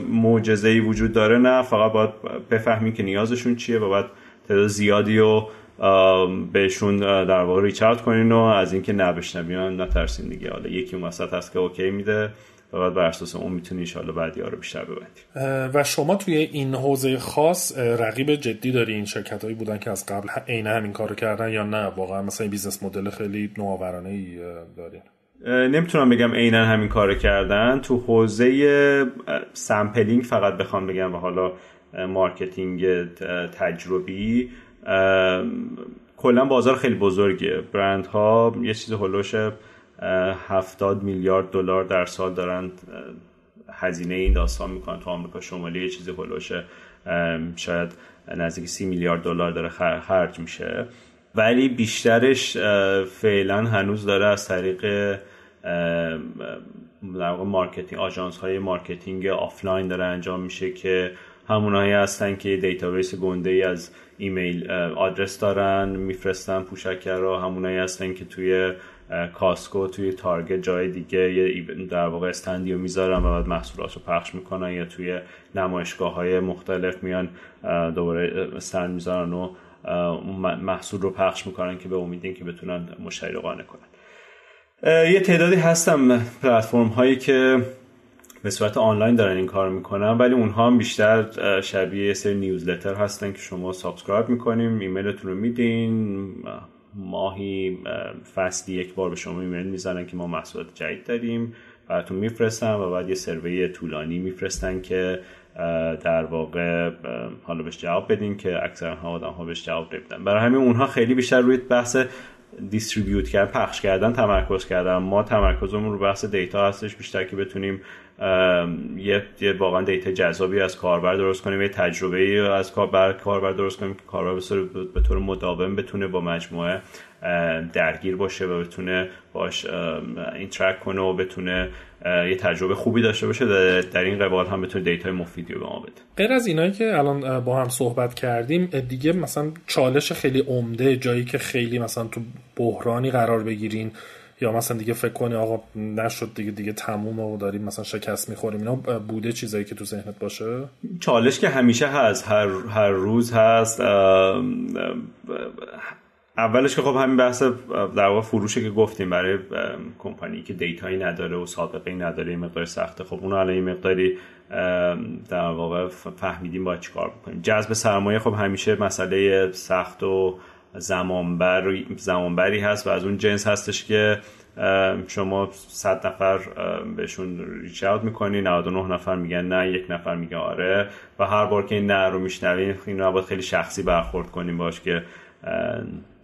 معجزه ای وجود داره نه فقط باید بفهمیم که نیازشون چیه و بعد تعداد زیادی و بهشون در واقع reach out کنین و از اینکه نه بشنوین نترسین دیگه. حالا یکی اون وسط هست که اوکی میده و بعد بر اساس اون می‌تونی اون بعدی ها رو بیشتر ببندی. و شما توی این حوزه خاص رقیب جدی داری؟ این شرکت هایی بودن که از قبل عین همین کارو کردن یا نه؟ واقعا مثلا business model خیلی نوآورانه ای دارین. نمی‌تونم بگم عینا همین کارو کردن. تو حوزه sampling فقط بخوام بگم و حالا marketing تجربی کلا بازار خیلی بزرگه برندها یه چیز حولوحوش هفتاد میلیارد دلار در سال دارن هزینه این داستان می‌کنن. تو آمریکا شمالی یه چیزی حولوحوش شاید نزدیک سی میلیارد دلار داره خرج میشه. ولی بیشترش فعلا هنوز داره از طریق در marketing آژانس های marketing offline داره انجام میشه که همونایی هستن که database گنده ای از email address دارن میفرستن پوشکر رو. همونایی هستن که توی کاسکو توی تارگت جای دیگه در واقع stand ی می‌ذارن و بعد محصولات رو پخش می‌کنن یا توی نمایشگاه های مختلف میان دوباره stand می‌ذارن و محصول رو پخش می‌کنن که به امید این که بتونن مشتری رو قانع کنن. یه تعدادی هستن پلتفرم هایی که به صورت آنلاین دارن این کار می‌کنن ولی اونها هم بیشتر شبیه یه سری newsletter هستن که شما subscribe می‌کنیم ایمیلتون رو میدین. ماهی فصلی یک بار به شما ایمیل می‌زنن که ما محصولات جدید داریم براتون میفرستن و بعد یه سروی طولانی میفرستن که در واقع حالا بهش جواب بدین که اکثر ها آدم ها بهش جواب نمیدن. برای همین اونها خیلی بیشتر روی بحث دیستریبیوت کردن پخش کردن تمرکز کردن. ما تمرکزمون رو بحث دیتا هستش بیشتر که بتونیم یه, یه واقعا دیتا جذابی از کاربر درست کنیم یه تجربه از کاربر کاربر درست کنیم که کاربر به طور مداوم بتونه با مجموعه درگیر باشه و بتونه باش اینترک کنه و بتونه یه تجربه خوبی داشته باشه در این قبال هم بتونه دیتا مفیدی رو به ما بده. غیر از اینایی که الان با هم صحبت کردیم دیگه مثلا چالش خیلی عمده جایی که خیلی مثلا تو بحرانی قرار بگیرین یا مثلا دیگه فکر کنی آقا نشد دیگه دیگه تموم و داریم مثلا شکست می‌خوریم اینا بوده چیزایی که تو ذهنت باشه؟ چالش که همیشه هست هر, هر روز هست اولش که خب همین بحث در واقع فروشه که گفتیم برای کمپانی که دیتایی نداره و سابقه نداره این مقدار سخته خب اون الان این مقداری در واقع فهمیدیم باید چیکار بکنیم. جذب سرمایه خب همیشه مسئله سخت و زمانبر زمانبری هست و از اون جنس هستش که شما صد نفر بهشون ریچ اوت می‌کنی 99 نفر میگن نه یک نفر میگه آره و هر بار که این نه رو میشنوین این رو باید خیلی شخصی برخورد کنیم باش که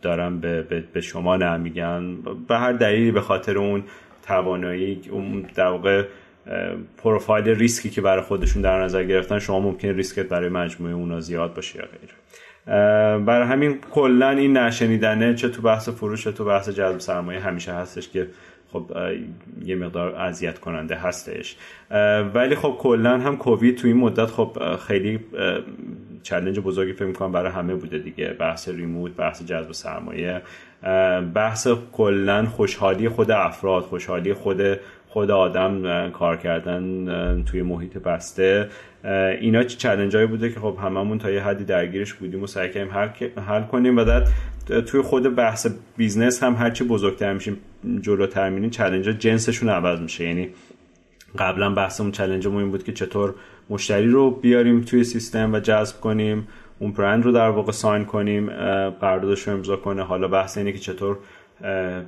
دارم به, به, شما نه میگن به هر دلیلی به خاطر اون توانایی اون در واقع پروفایل ریسکی که برای خودشون در نظر گرفتن شما ممکن ریسکت برای مجموعه اونا زیاد باشه یا غیره برای همین کلا این نه شنیدنه چه تو بحث فروش چه تو بحث جذب سرمایه همیشه هستش که خب یه مقدار اذیت کننده هستش. ولی خب کلا هم کووید تو این مدت خب خیلی challenge بزرگی فکر می‌کنم برای همه بوده دیگه. بحث remote بحث جذب سرمایه. بحث کلا خوشحالی خود افراد خوشحالی خود خود آدم کار کردن توی محیط بسته. اینا challenge هایی بوده که خب هممون تا یه حدی درگیرش بودیم و سعی کردیم حل کنیم و در توی خود بحث business هم هرچی بزرگتر میشیم جلوتر میریم challenge جنسشون عوض میشه. یعنی قبلا بحثمون چلنجمون این بود که چطور مشتری رو بیاریم توی سیستم و جذب کنیم اون برند رو در واقع ساین کنیم قراردادش رو امضا کنه. حالا بحث اینه که چطور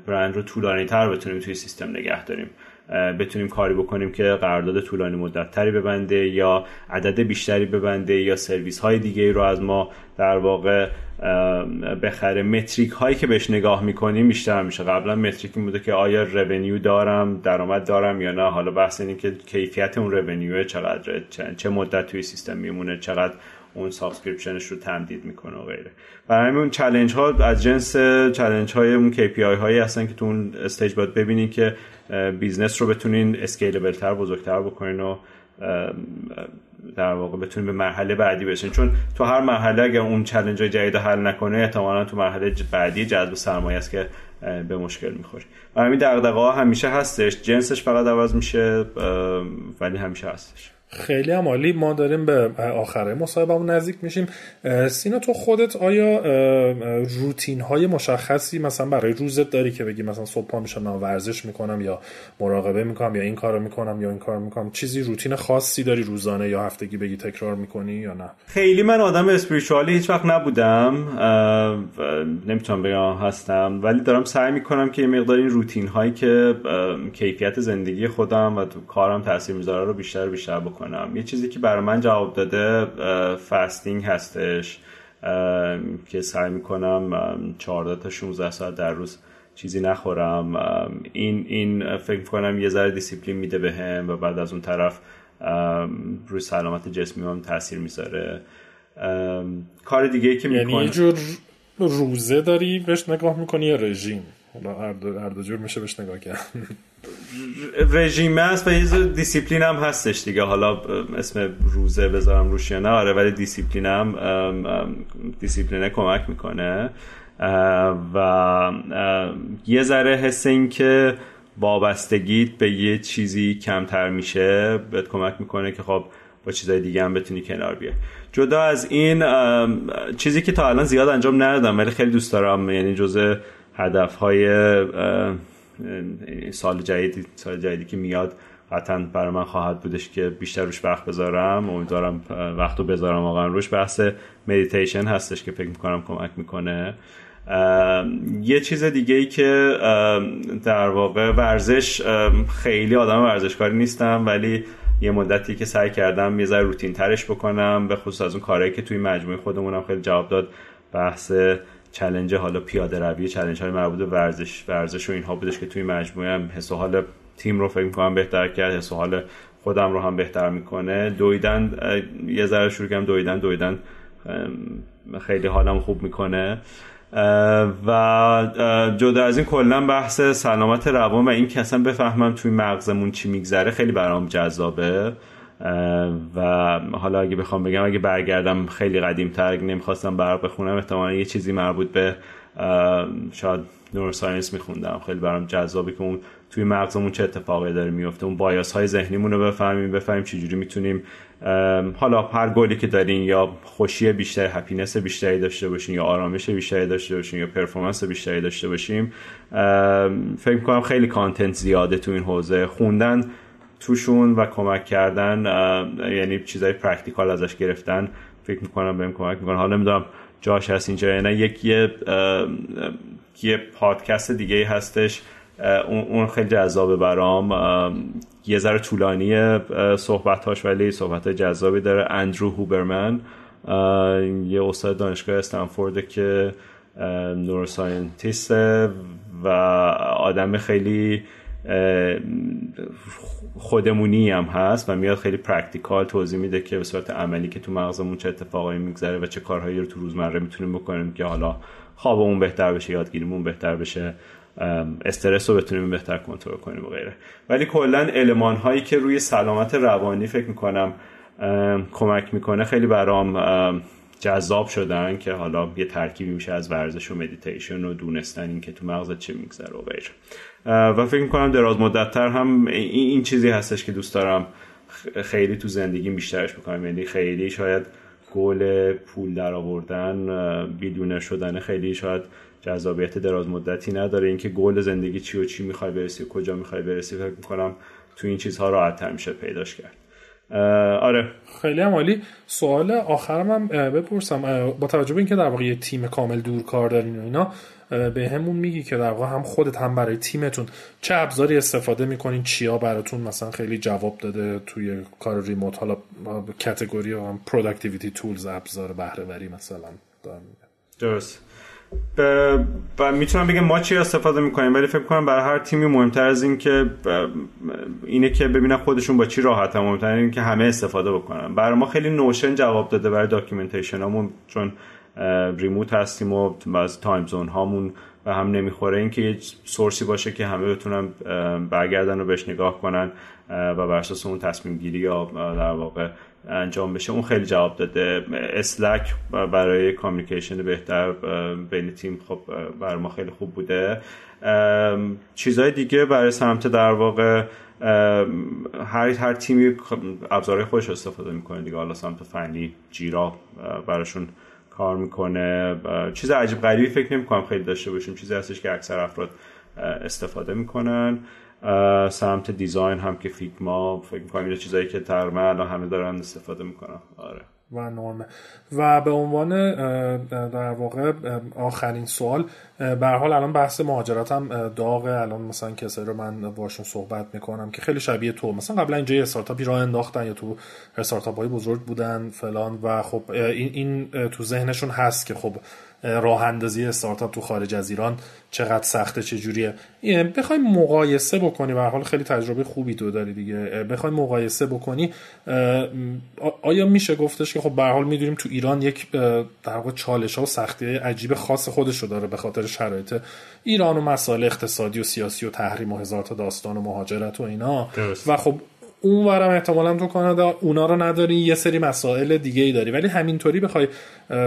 برند رو طولانی تر بتونیم توی سیستم نگه داریم. بتونیم کاری بکنیم که قرارداد طولانی مدت تری ببنده یا عدد بیشتری ببنده یا سرویس های دیگه رو از ما در واقع بخره. متریک هایی که بهش نگاه می‌کنیم بیشتر میشه. قبلا متریک این بوده که آیا رونیو دارم درآمد دارم یا نه؟ حالا بحث اینه که کیفیت اون رونیو چقدر چه مدت توی سیستم میمونه چقدر اون subscription ش رو تمدید می‌کنه و غیره. برای همین challenge ها از جنس challenge های اون KPI هایی هستن که تو اون stage باید ببینین که business رو بتونین scalable تر بزرگتر بکنین و در واقع بتونین به مرحله بعدی بشین چون تو هر مرحله اگر اون challenge های جدید حل نکنه احتمالا تو مرحله بعدی جذب سرمایه است که به مشکل می‌خوری. و همین دغدغه همیشه هستش. جنسش فقط عوض میشه ولی همیشه هستش. خیلی هم عالی. ما داریم به آخره مصاحبهمون نزدیک میشیم. سینا تو خودت آیا روتین های مشخصی مثلا برای روزت داری که بگی مثلا صبح پا میشم ورزش می‌کنم یا مراقبه می‌کنم یا این کارو می‌کنم یا این کار می‌کنم؟ چیزی روتین خاصی داری روزانه یا هفتگی بگی تکرار می‌کنی یا نه؟ خیلی من آدم اسپریچوالی هیچ وقت نبودم. نمی‌تونم بگم هستم. ولی دارم سعی می‌کنم که یه مقدار این روتین هایی که کیفیت زندگی خودم و تو کارم تاثیر می‌ذاره رو بیشتر بیشتر بکنم. کنم یه چیزی که برای من جواب داده fasting هستش. که سعی می‌کنم 14 تا 16 ساعت در روز چیزی نخورم. این این فکر کنم یه ذره دیسیپلین میده بهم به و بعد از اون طرف روی سلامت جسمی هم تاثیر می‌ذاره کار دیگه ای که یعنی یه جور روزه داری بهش نگاه می‌کنی یا رژیم؟ حالا هر دو جور میشه بهش نگاه کرد. <laughs> رژیم است و یه دیسیپلین هم هستش دیگه. حالا اسم روزه بذارم روش یا نه. آره ولی دیسیپلین هم دیسیپلینه کمک می‌کنه. و یه ذره حس این که وابستگیت به یه چیزی کمتر میشه بهت کمک می‌کنه که خب با چیزای دیگه هم بتونی کنار بیای. جدا از این چیزی که تا الان زیاد انجام ندادم ولی خیلی دوست دارم یعنی جزء هدف های سال جدیدی سال جدیدی که میاد قطعا برای من خواهد بودش که بیشتر روش وقت بذارم. امیدوارم وقت رو بذارم واقعا روش. بحث مدیتیشن هستش که فکر می‌کنم کمک می‌کنه. یه چیز دیگه ای که در واقع ورزش خیلی آدم ورزشکاری نیستم ولی یه مدتی که سعی کردم یه ذره روتین ترش بکنم به خصوص از اون کارهایی که توی مجموعه خودمونم خیلی جواب داد. بحث چلنج حالا پیاده روی چلنج های مربوط به ورزش ورزش و اینها بودش که توی مجموعه هم حس حال تیم رو فکر می‌کنم بهتر کرد حس حال خودم رو هم بهتر می‌کنه. دویدن یه ذره شروع کردم دویدن دویدن خیلی حالم خوب می‌کنه. و جدا از این کلا بحث سلامت روان و این که اصلا بفهمم توی مغزمون چی میگذره خیلی برام جذابه. و حالا اگه بخوام بگم اگه برگردم خیلی قدیم تر نمی‌خواستم برق بخونم احتمالا یه چیزی مربوط به شاید neuroscience میخوندم. خیلی برام جذابه که اون توی مغزمون چه اتفاقی داره میفته اون bias های ذهنیمون رو بفهمیم بفهمیم چجوری می‌تونیم حالا هر گلی که دارین یا خوشی بیشتری happiness بیشتری داشته باشین یا آرامش بیشتری داشته باشین یا performance بیشتری داشته باشیم فکر می‌کنم خیلی content زیاده تو این حوزه. خوندن توشون و کمک کردن یعنی چیزای practical ازش گرفتن. فکر می‌کنم بهم کمک می‌کنه حالا نمی‌دونم جاش هست اینجا یعنی یک یه, پادکست دیگه هستش. اون خیلی جذابه برام. یه ذره طولانی صحبتاش ولی صحبت جذابی داره. اندرو هوبرمن. یه استاد دانشگاه استنفورد که neuroscientist ه و آدم خیلی خودمونی هم هست و میاد خیلی practical توضیح میده که به صورت عملی که تو مغزمون چه اتفاقایی میگذره و چه کارهایی رو تو روزمره می‌تونیم بکنیم که حالا خوابمون بهتر بشه یادگیریمون بهتر بشه استرس رو بتونیم بهتر کنترل کنیم و غیره. ولی کلا المان هایی که روی سلامت روانی فکر می‌کنم کمک می‌کنه خیلی برام جذاب شدن که حالا یه ترکیبی میشه از ورزش و مدیتیشن و دونستن این که تو مغزت چه میگذره و غیره. و فکر می‌کنم دراز مدت تر هم این چیزی هستش که دوست دارم خیلی تو زندگی بیشترش می‌کنم یعنی خیلی شاید گل پول در آوردن بیلیونر شدن خیلی شاید جذابیت دراز مدتی نداره. اینکه گل زندگی چی و چی می‌خوای برسی کجا می‌خوای برسی فکر می‌کنم تو این چیزها راحت میشه پیداش کرد. آره. خیلی هم عالی. سوال آخرم هم بپرسم با توجه به اینکه در واقع یه تیم کامل دور کار دارین و اینا به همون میگی که در واقع هم خودت هم برای تیمتون چه ابزاری استفاده می‌کنین؟ چیا براتون مثلا خیلی جواب داده توی کار remote؟ حالا category هم productivity tools ابزار بهره وری مثلا درست. و می‌تونم بگم ما چی استفاده می‌کنیم ولی فکر کنم برای هر تیمی مهمتر از این که اینه که ببینن خودشون با چی راحتن مهمتر این که همه استفاده بکنن. برای ما خیلی Notion جواب داده برای documentation همون چون remote هستیم و از time zone هامون به هم نمی‌خوره. اینکه یه source ی باشه که همه بتونن برگردن و بهش نگاه کنن و بر اساس اون تصمیم گیری یا در واقع انجام بشه اون خیلی جواب داده. Slack برای communication بهتر بین تیم خب برای ما خیلی خوب بوده. چیزهای دیگه برای سمت در واقع هر هر تیمی ابزارهای خودش استفاده می‌کنه دیگه. حالا سمت فنی Jira براشون کار می‌کنه. چیز عجیب غریبی فکر نمی کنم خیلی داشته باشیم. چیزی هستش که اکثر افراد استفاده می‌کنن. سمت دیزاین هم که فیگما فکر می‌کنم یه چیزایی که تقریبا الان همه دارن استفاده می‌کنن. آره. و نرمه. و به عنوان در واقع آخرین سوال به حال الان بحث مهاجرت هم داغه. الان مثلا کسایی رو من باشون صحبت می‌کنم که خیلی شبیه تو. مثلا قبلا اینجا یه استارتاپی راه انداختن یا تو استارتاپ های بزرگ بودن فلان و خب این, این تو ذهنشون هست که خب راه اندازی استارتاپ تو خارج از ایران چقدر سخته چه جوریه. بخوای مقایسه بکنی. به حال خیلی تجربه خوبی تو داری دیگه. بخوای مقایسه بکنی. آیا میشه گفتش که خب به حال می‌دونیم تو ایران یک در واقع چالش ها و سختی عجیب خاص خودش رو داره به خاطر شرایط ایران و مسائل اقتصادی و سیاسی و تحریم و هزار تا داستان و مهاجرت و اینا. و خب اون ورم احتمالا تو کانادا اونا رو نداری یه سری مسائل دیگه ای داری. ولی همینطوری بخوای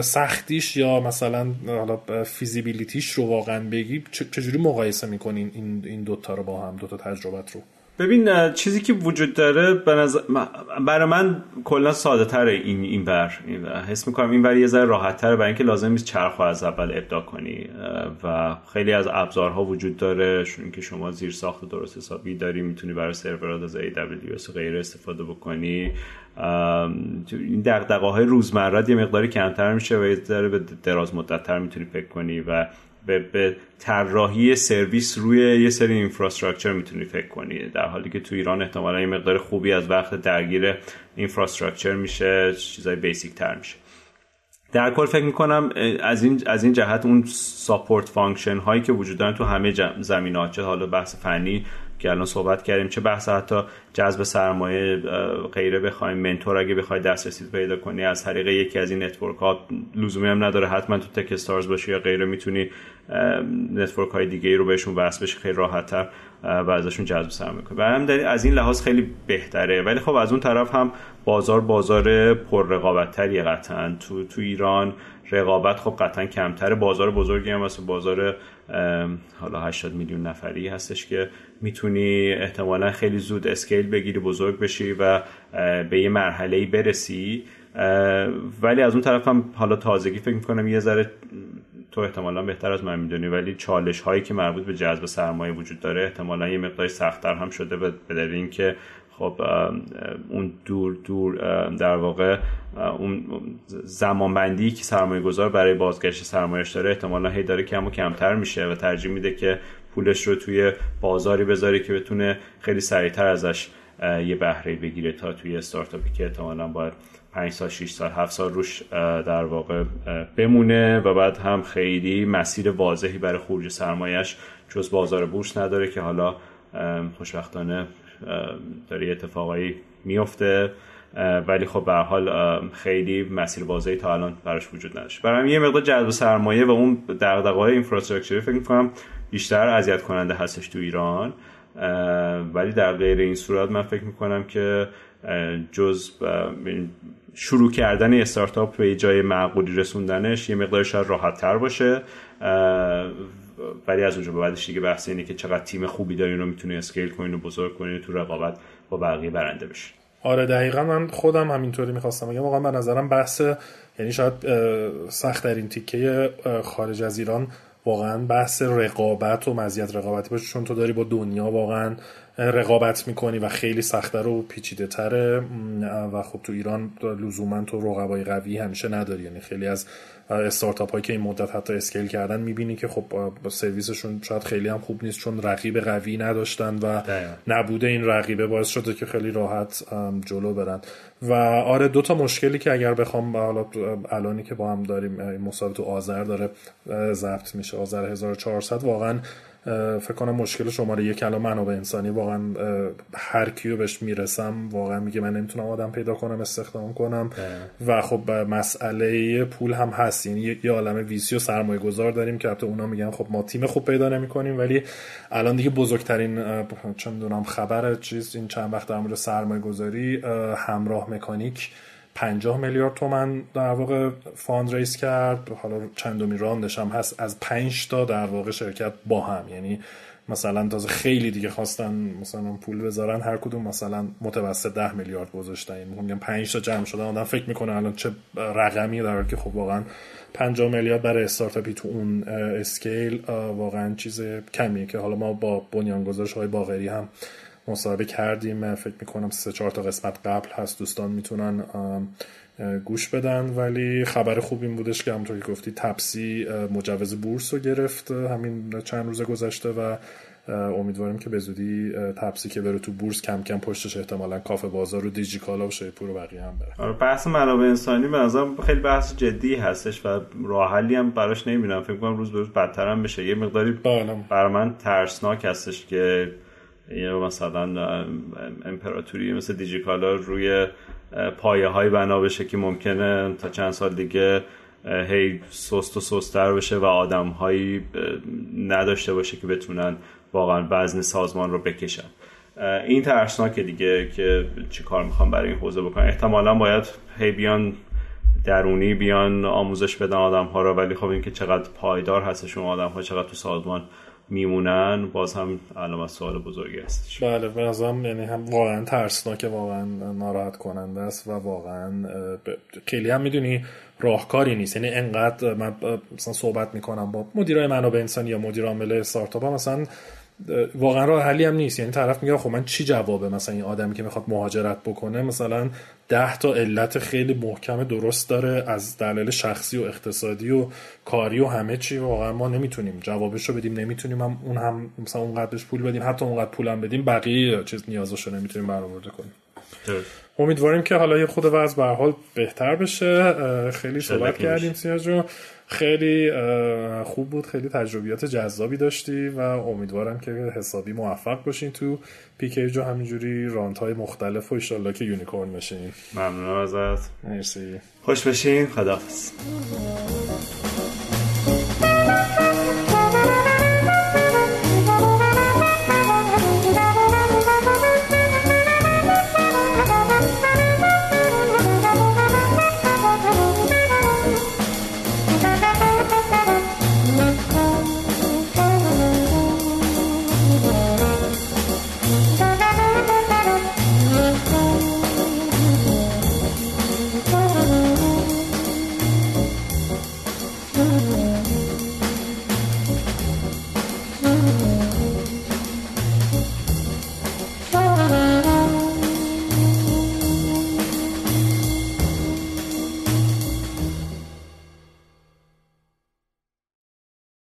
سختیش یا مثلا حالا فیزیبیلیتیش رو واقعا بگی چجوری مقایسه می‌کنین این این دوتا رو با هم دوتا تجربت رو؟ ببین چیزی که وجود داره برای من کلا ساده تره این این بر. حس می‌کنم این بر یه ذره راحت تره برای اینکه لازم نیست چرخ از اول ابدا کنی و خیلی از ابزارها وجود داره چون که شما زیر ساخت درست حسابی داری می‌تونی برای سرورات از AWS و غیره استفاده بکنی. این دغدغه های روزمره یه مقداری کمتر میشه و یه ذره به دراز مدت تر می‌تونی فکر کنی و به, به طراحی سرویس روی یه سری infrastructure می‌تونی فکر کنی. در حالی که تو ایران احتمالا یه مقدار خوبی از وقت درگیر infrastructure میشه چیزای basic تر میشه. در کل فکر می‌کنم از این از این جهت اون support function هایی که وجود دارن تو همه زمینه چه حالا بحث فنی که الان صحبت کردیم چه بحث حتی جذب سرمایه غیره بخوایم mentor اگه بخوای دسترسی پیدا کنی از طریق یکی از این network ها لزومی هم نداره. حتما تو Techstars باشی یا غیره می‌تونی network های دیگه ای رو بهشون وصل بشی خیلی راحت تر و ازشون جذب سرمایه کنی. برای از این لحاظ خیلی بهتره. ولی خب از اون طرف هم بازار بازار پر رقابت تری قطعا. تو تو ایران رقابت خب قطعا کمتره. بازار بزرگی هم واسه بازار حالا 80 میلیون نفری هستش که می‌تونی احتمالا خیلی زود اسکیل بگیری بزرگ بشی و به یه مرحله برسی. ولی از اون طرف هم حالا تازگی فکر می‌کنم یه ذره تو احتمالا بهتر از من می‌دونی ولی چالش هایی که مربوط به جذب سرمایه وجود داره احتمالا یه مقدار سختتر هم شده به دلیل اینکه خب اون دور دور در واقع اون زمانبندی که سرمایه گذار برای بازگشت سرمایهش داره احتمالا هی داره کم و کمتر میشه و ترجیح میده که پولش رو توی بازاری بذاره که بتونه خیلی سریعتر ازش یه بهره بگیره تا توی استارتاپی که احتمالا باید 5 سال 6 سال 7 سال روش در واقع بمونه و بعد هم خیلی مسیر واضحی برای خروج سرمایش جز بازار بورس نداره که حالا خوشبختانه داره اتفاقایی میفته ولی خب به حال خیلی مسیر واضحی تا الان براش وجود نداشت. برای یه مقدار جذب سرمایه و اون دغدغه‌های اینفراستراکچری فکر می‌کنم بیشتر اذیت کننده هستش تو ایران. ولی در غیر این صورت من فکر می‌کنم که جز شروع کردن استارتاپ به جای معقولی رسوندنش یه مقدار شاید راحت تر باشه ولی از اونجا به بعدش دیگه بحث اینه که چقدر تیم خوبی دارین رو می‌تونی اسکیل کنین و بزرگ کنین تو رقابت با بقیه برنده بشین. آره دقیقا من خودم همینطوری می‌خواستم بگم. واقعا به نظرم بحث یعنی شاید سخت در این تیکه خارج از ایران واقعا بحث رقابت و مزیت رقابتی باشه. چون تو داری با دنیا واقعا رقابت می‌کنی و خیلی سختتر و پیچیده تره و خب تو ایران لزوما تو رقبای قوی همیشه نداری. یعنی خیلی از استارتاپ هایی که این مدت حتی اسکیل کردن می‌بینی که خب سرویسشون شاید خیلی هم خوب نیست چون رقیب قوی نداشتن و نبوده این رقیبه. باعث شده که خیلی راحت جلو برن. و آره دو تا مشکلی که اگر بخوام حالا الانی که با هم داریم مسابقه تو آذر داره ضبط میشه. آذر 1400 واقعا فکر کنم مشکل شماره یک الان منابع انسانی واقعا هر کیو بهش می‌رسم واقعا میگه من نمی‌تونم آدم پیدا کنم استخدام کنم. و خب مسئله پول هم هست. یعنی یه عالم ویسی و سرمایه گذار داریم که حتی اونا میگن خب ما تیم خوب پیدا نمی‌کنیم ولی الان دیگه بزرگترین چه می‌دونم خبر چیز این چند وقت در مورد سرمایه گذاری همراه مکانیک 50 میلیارد تومن در واقع fund raise کرد. حالا چندمی round ش هم هست. از 5 تا در واقع شرکت با هم. یعنی مثلا تازه خیلی دیگه خواستن مثلا پول بذارن هر کدوم مثلا متوسط 10 میلیارد گذاشتن. یعنی میگم 5 تا جمع شدن. آدم فکر می‌کنه الان چه رقمی در که خب واقعا 50 میلیارد برای استارتاپی تو اون اسکیل واقعا چیز کمیه که حالا ما با بنیانگذارش های باغری هم مصاحبه کردیم. فکر می‌کنم سه چهار تا قسمت قبل هست. دوستان می‌تونن گوش بدن. ولی خبر خوب این بودش که همونطور که گفتی تپسی مجوز بورس رو گرفت همین چند روز گذشته و امیدواریم که به زودی تپسی که بره تو بورس کم کم پشتش احتمالا کافه بازار و دیجیکالا و شیپور و بقیه هم بره. آره بحث منابع انسانی به نظرم خیلی بحث جدی هستش و راه حلی هم براش نمی‌بینم. فکر کنم روز به روز بدتر هم بشه. یه مقداری بله. برای من ترسناک هستش که یا مثلا امپراتوری مثل دیجیکالا روی پایه های بنا بشه که ممکنه تا چند سال دیگه هی سست و سستر بشه و آدم هایی نداشته باشه که بتونن واقعا وزن سازمان رو بکشن. این ترسناکه دیگه که چی کار می‌خوام برای این حوزه بکنم. احتمالا باید هی بیان درونی بیان آموزش بدن آدم ها رو ولی خب اینکه چقدر پایدار هستش اون آدم ها چقدر تو سازمان میمونن باز هم علامت سوال بزرگی است بله به نظرم یعنی هم واقعا ترسناکه واقعا ناراحت کننده است و واقعا خیلی هم می‌دونی راهکاری نیست. یعنی انقدر من مثلا صحبت می‌کنم با مدیرای منابع انسانی یا مدیر عامل استارتاپ مثلا واقعا راه حلی هم نیست. یعنی طرف میگه خب من چی جوابه مثلا این آدمی که می‌خواد مهاجرت بکنه؟ مثلا ده تا علت خیلی محکم درست داره از دلایل شخصی و اقتصادی و کاری و همه چی. واقعا ما نمی‌تونیم جوابش رو بدیم نمی‌تونیم هم اون هم مثلا اونقدرش پول بدیم. حتی اونقدر پولم بدیم بقیه چیز نیازش رو نمی‌تونیم برآورده کنیم. امیدواریم که حالا یه خود وضع به حال بهتر بشه. خیلی صحبت کردیم سیاجو خیلی خوب بود. خیلی تجربیات جذابی داشتی و امیدوارم که حسابی موفق باشین تو Peekage و همینجوری round های مختلف و ایشالله که unicorn بشین. ممنون ازت. مرسی. خوش بشین. خداحافظ.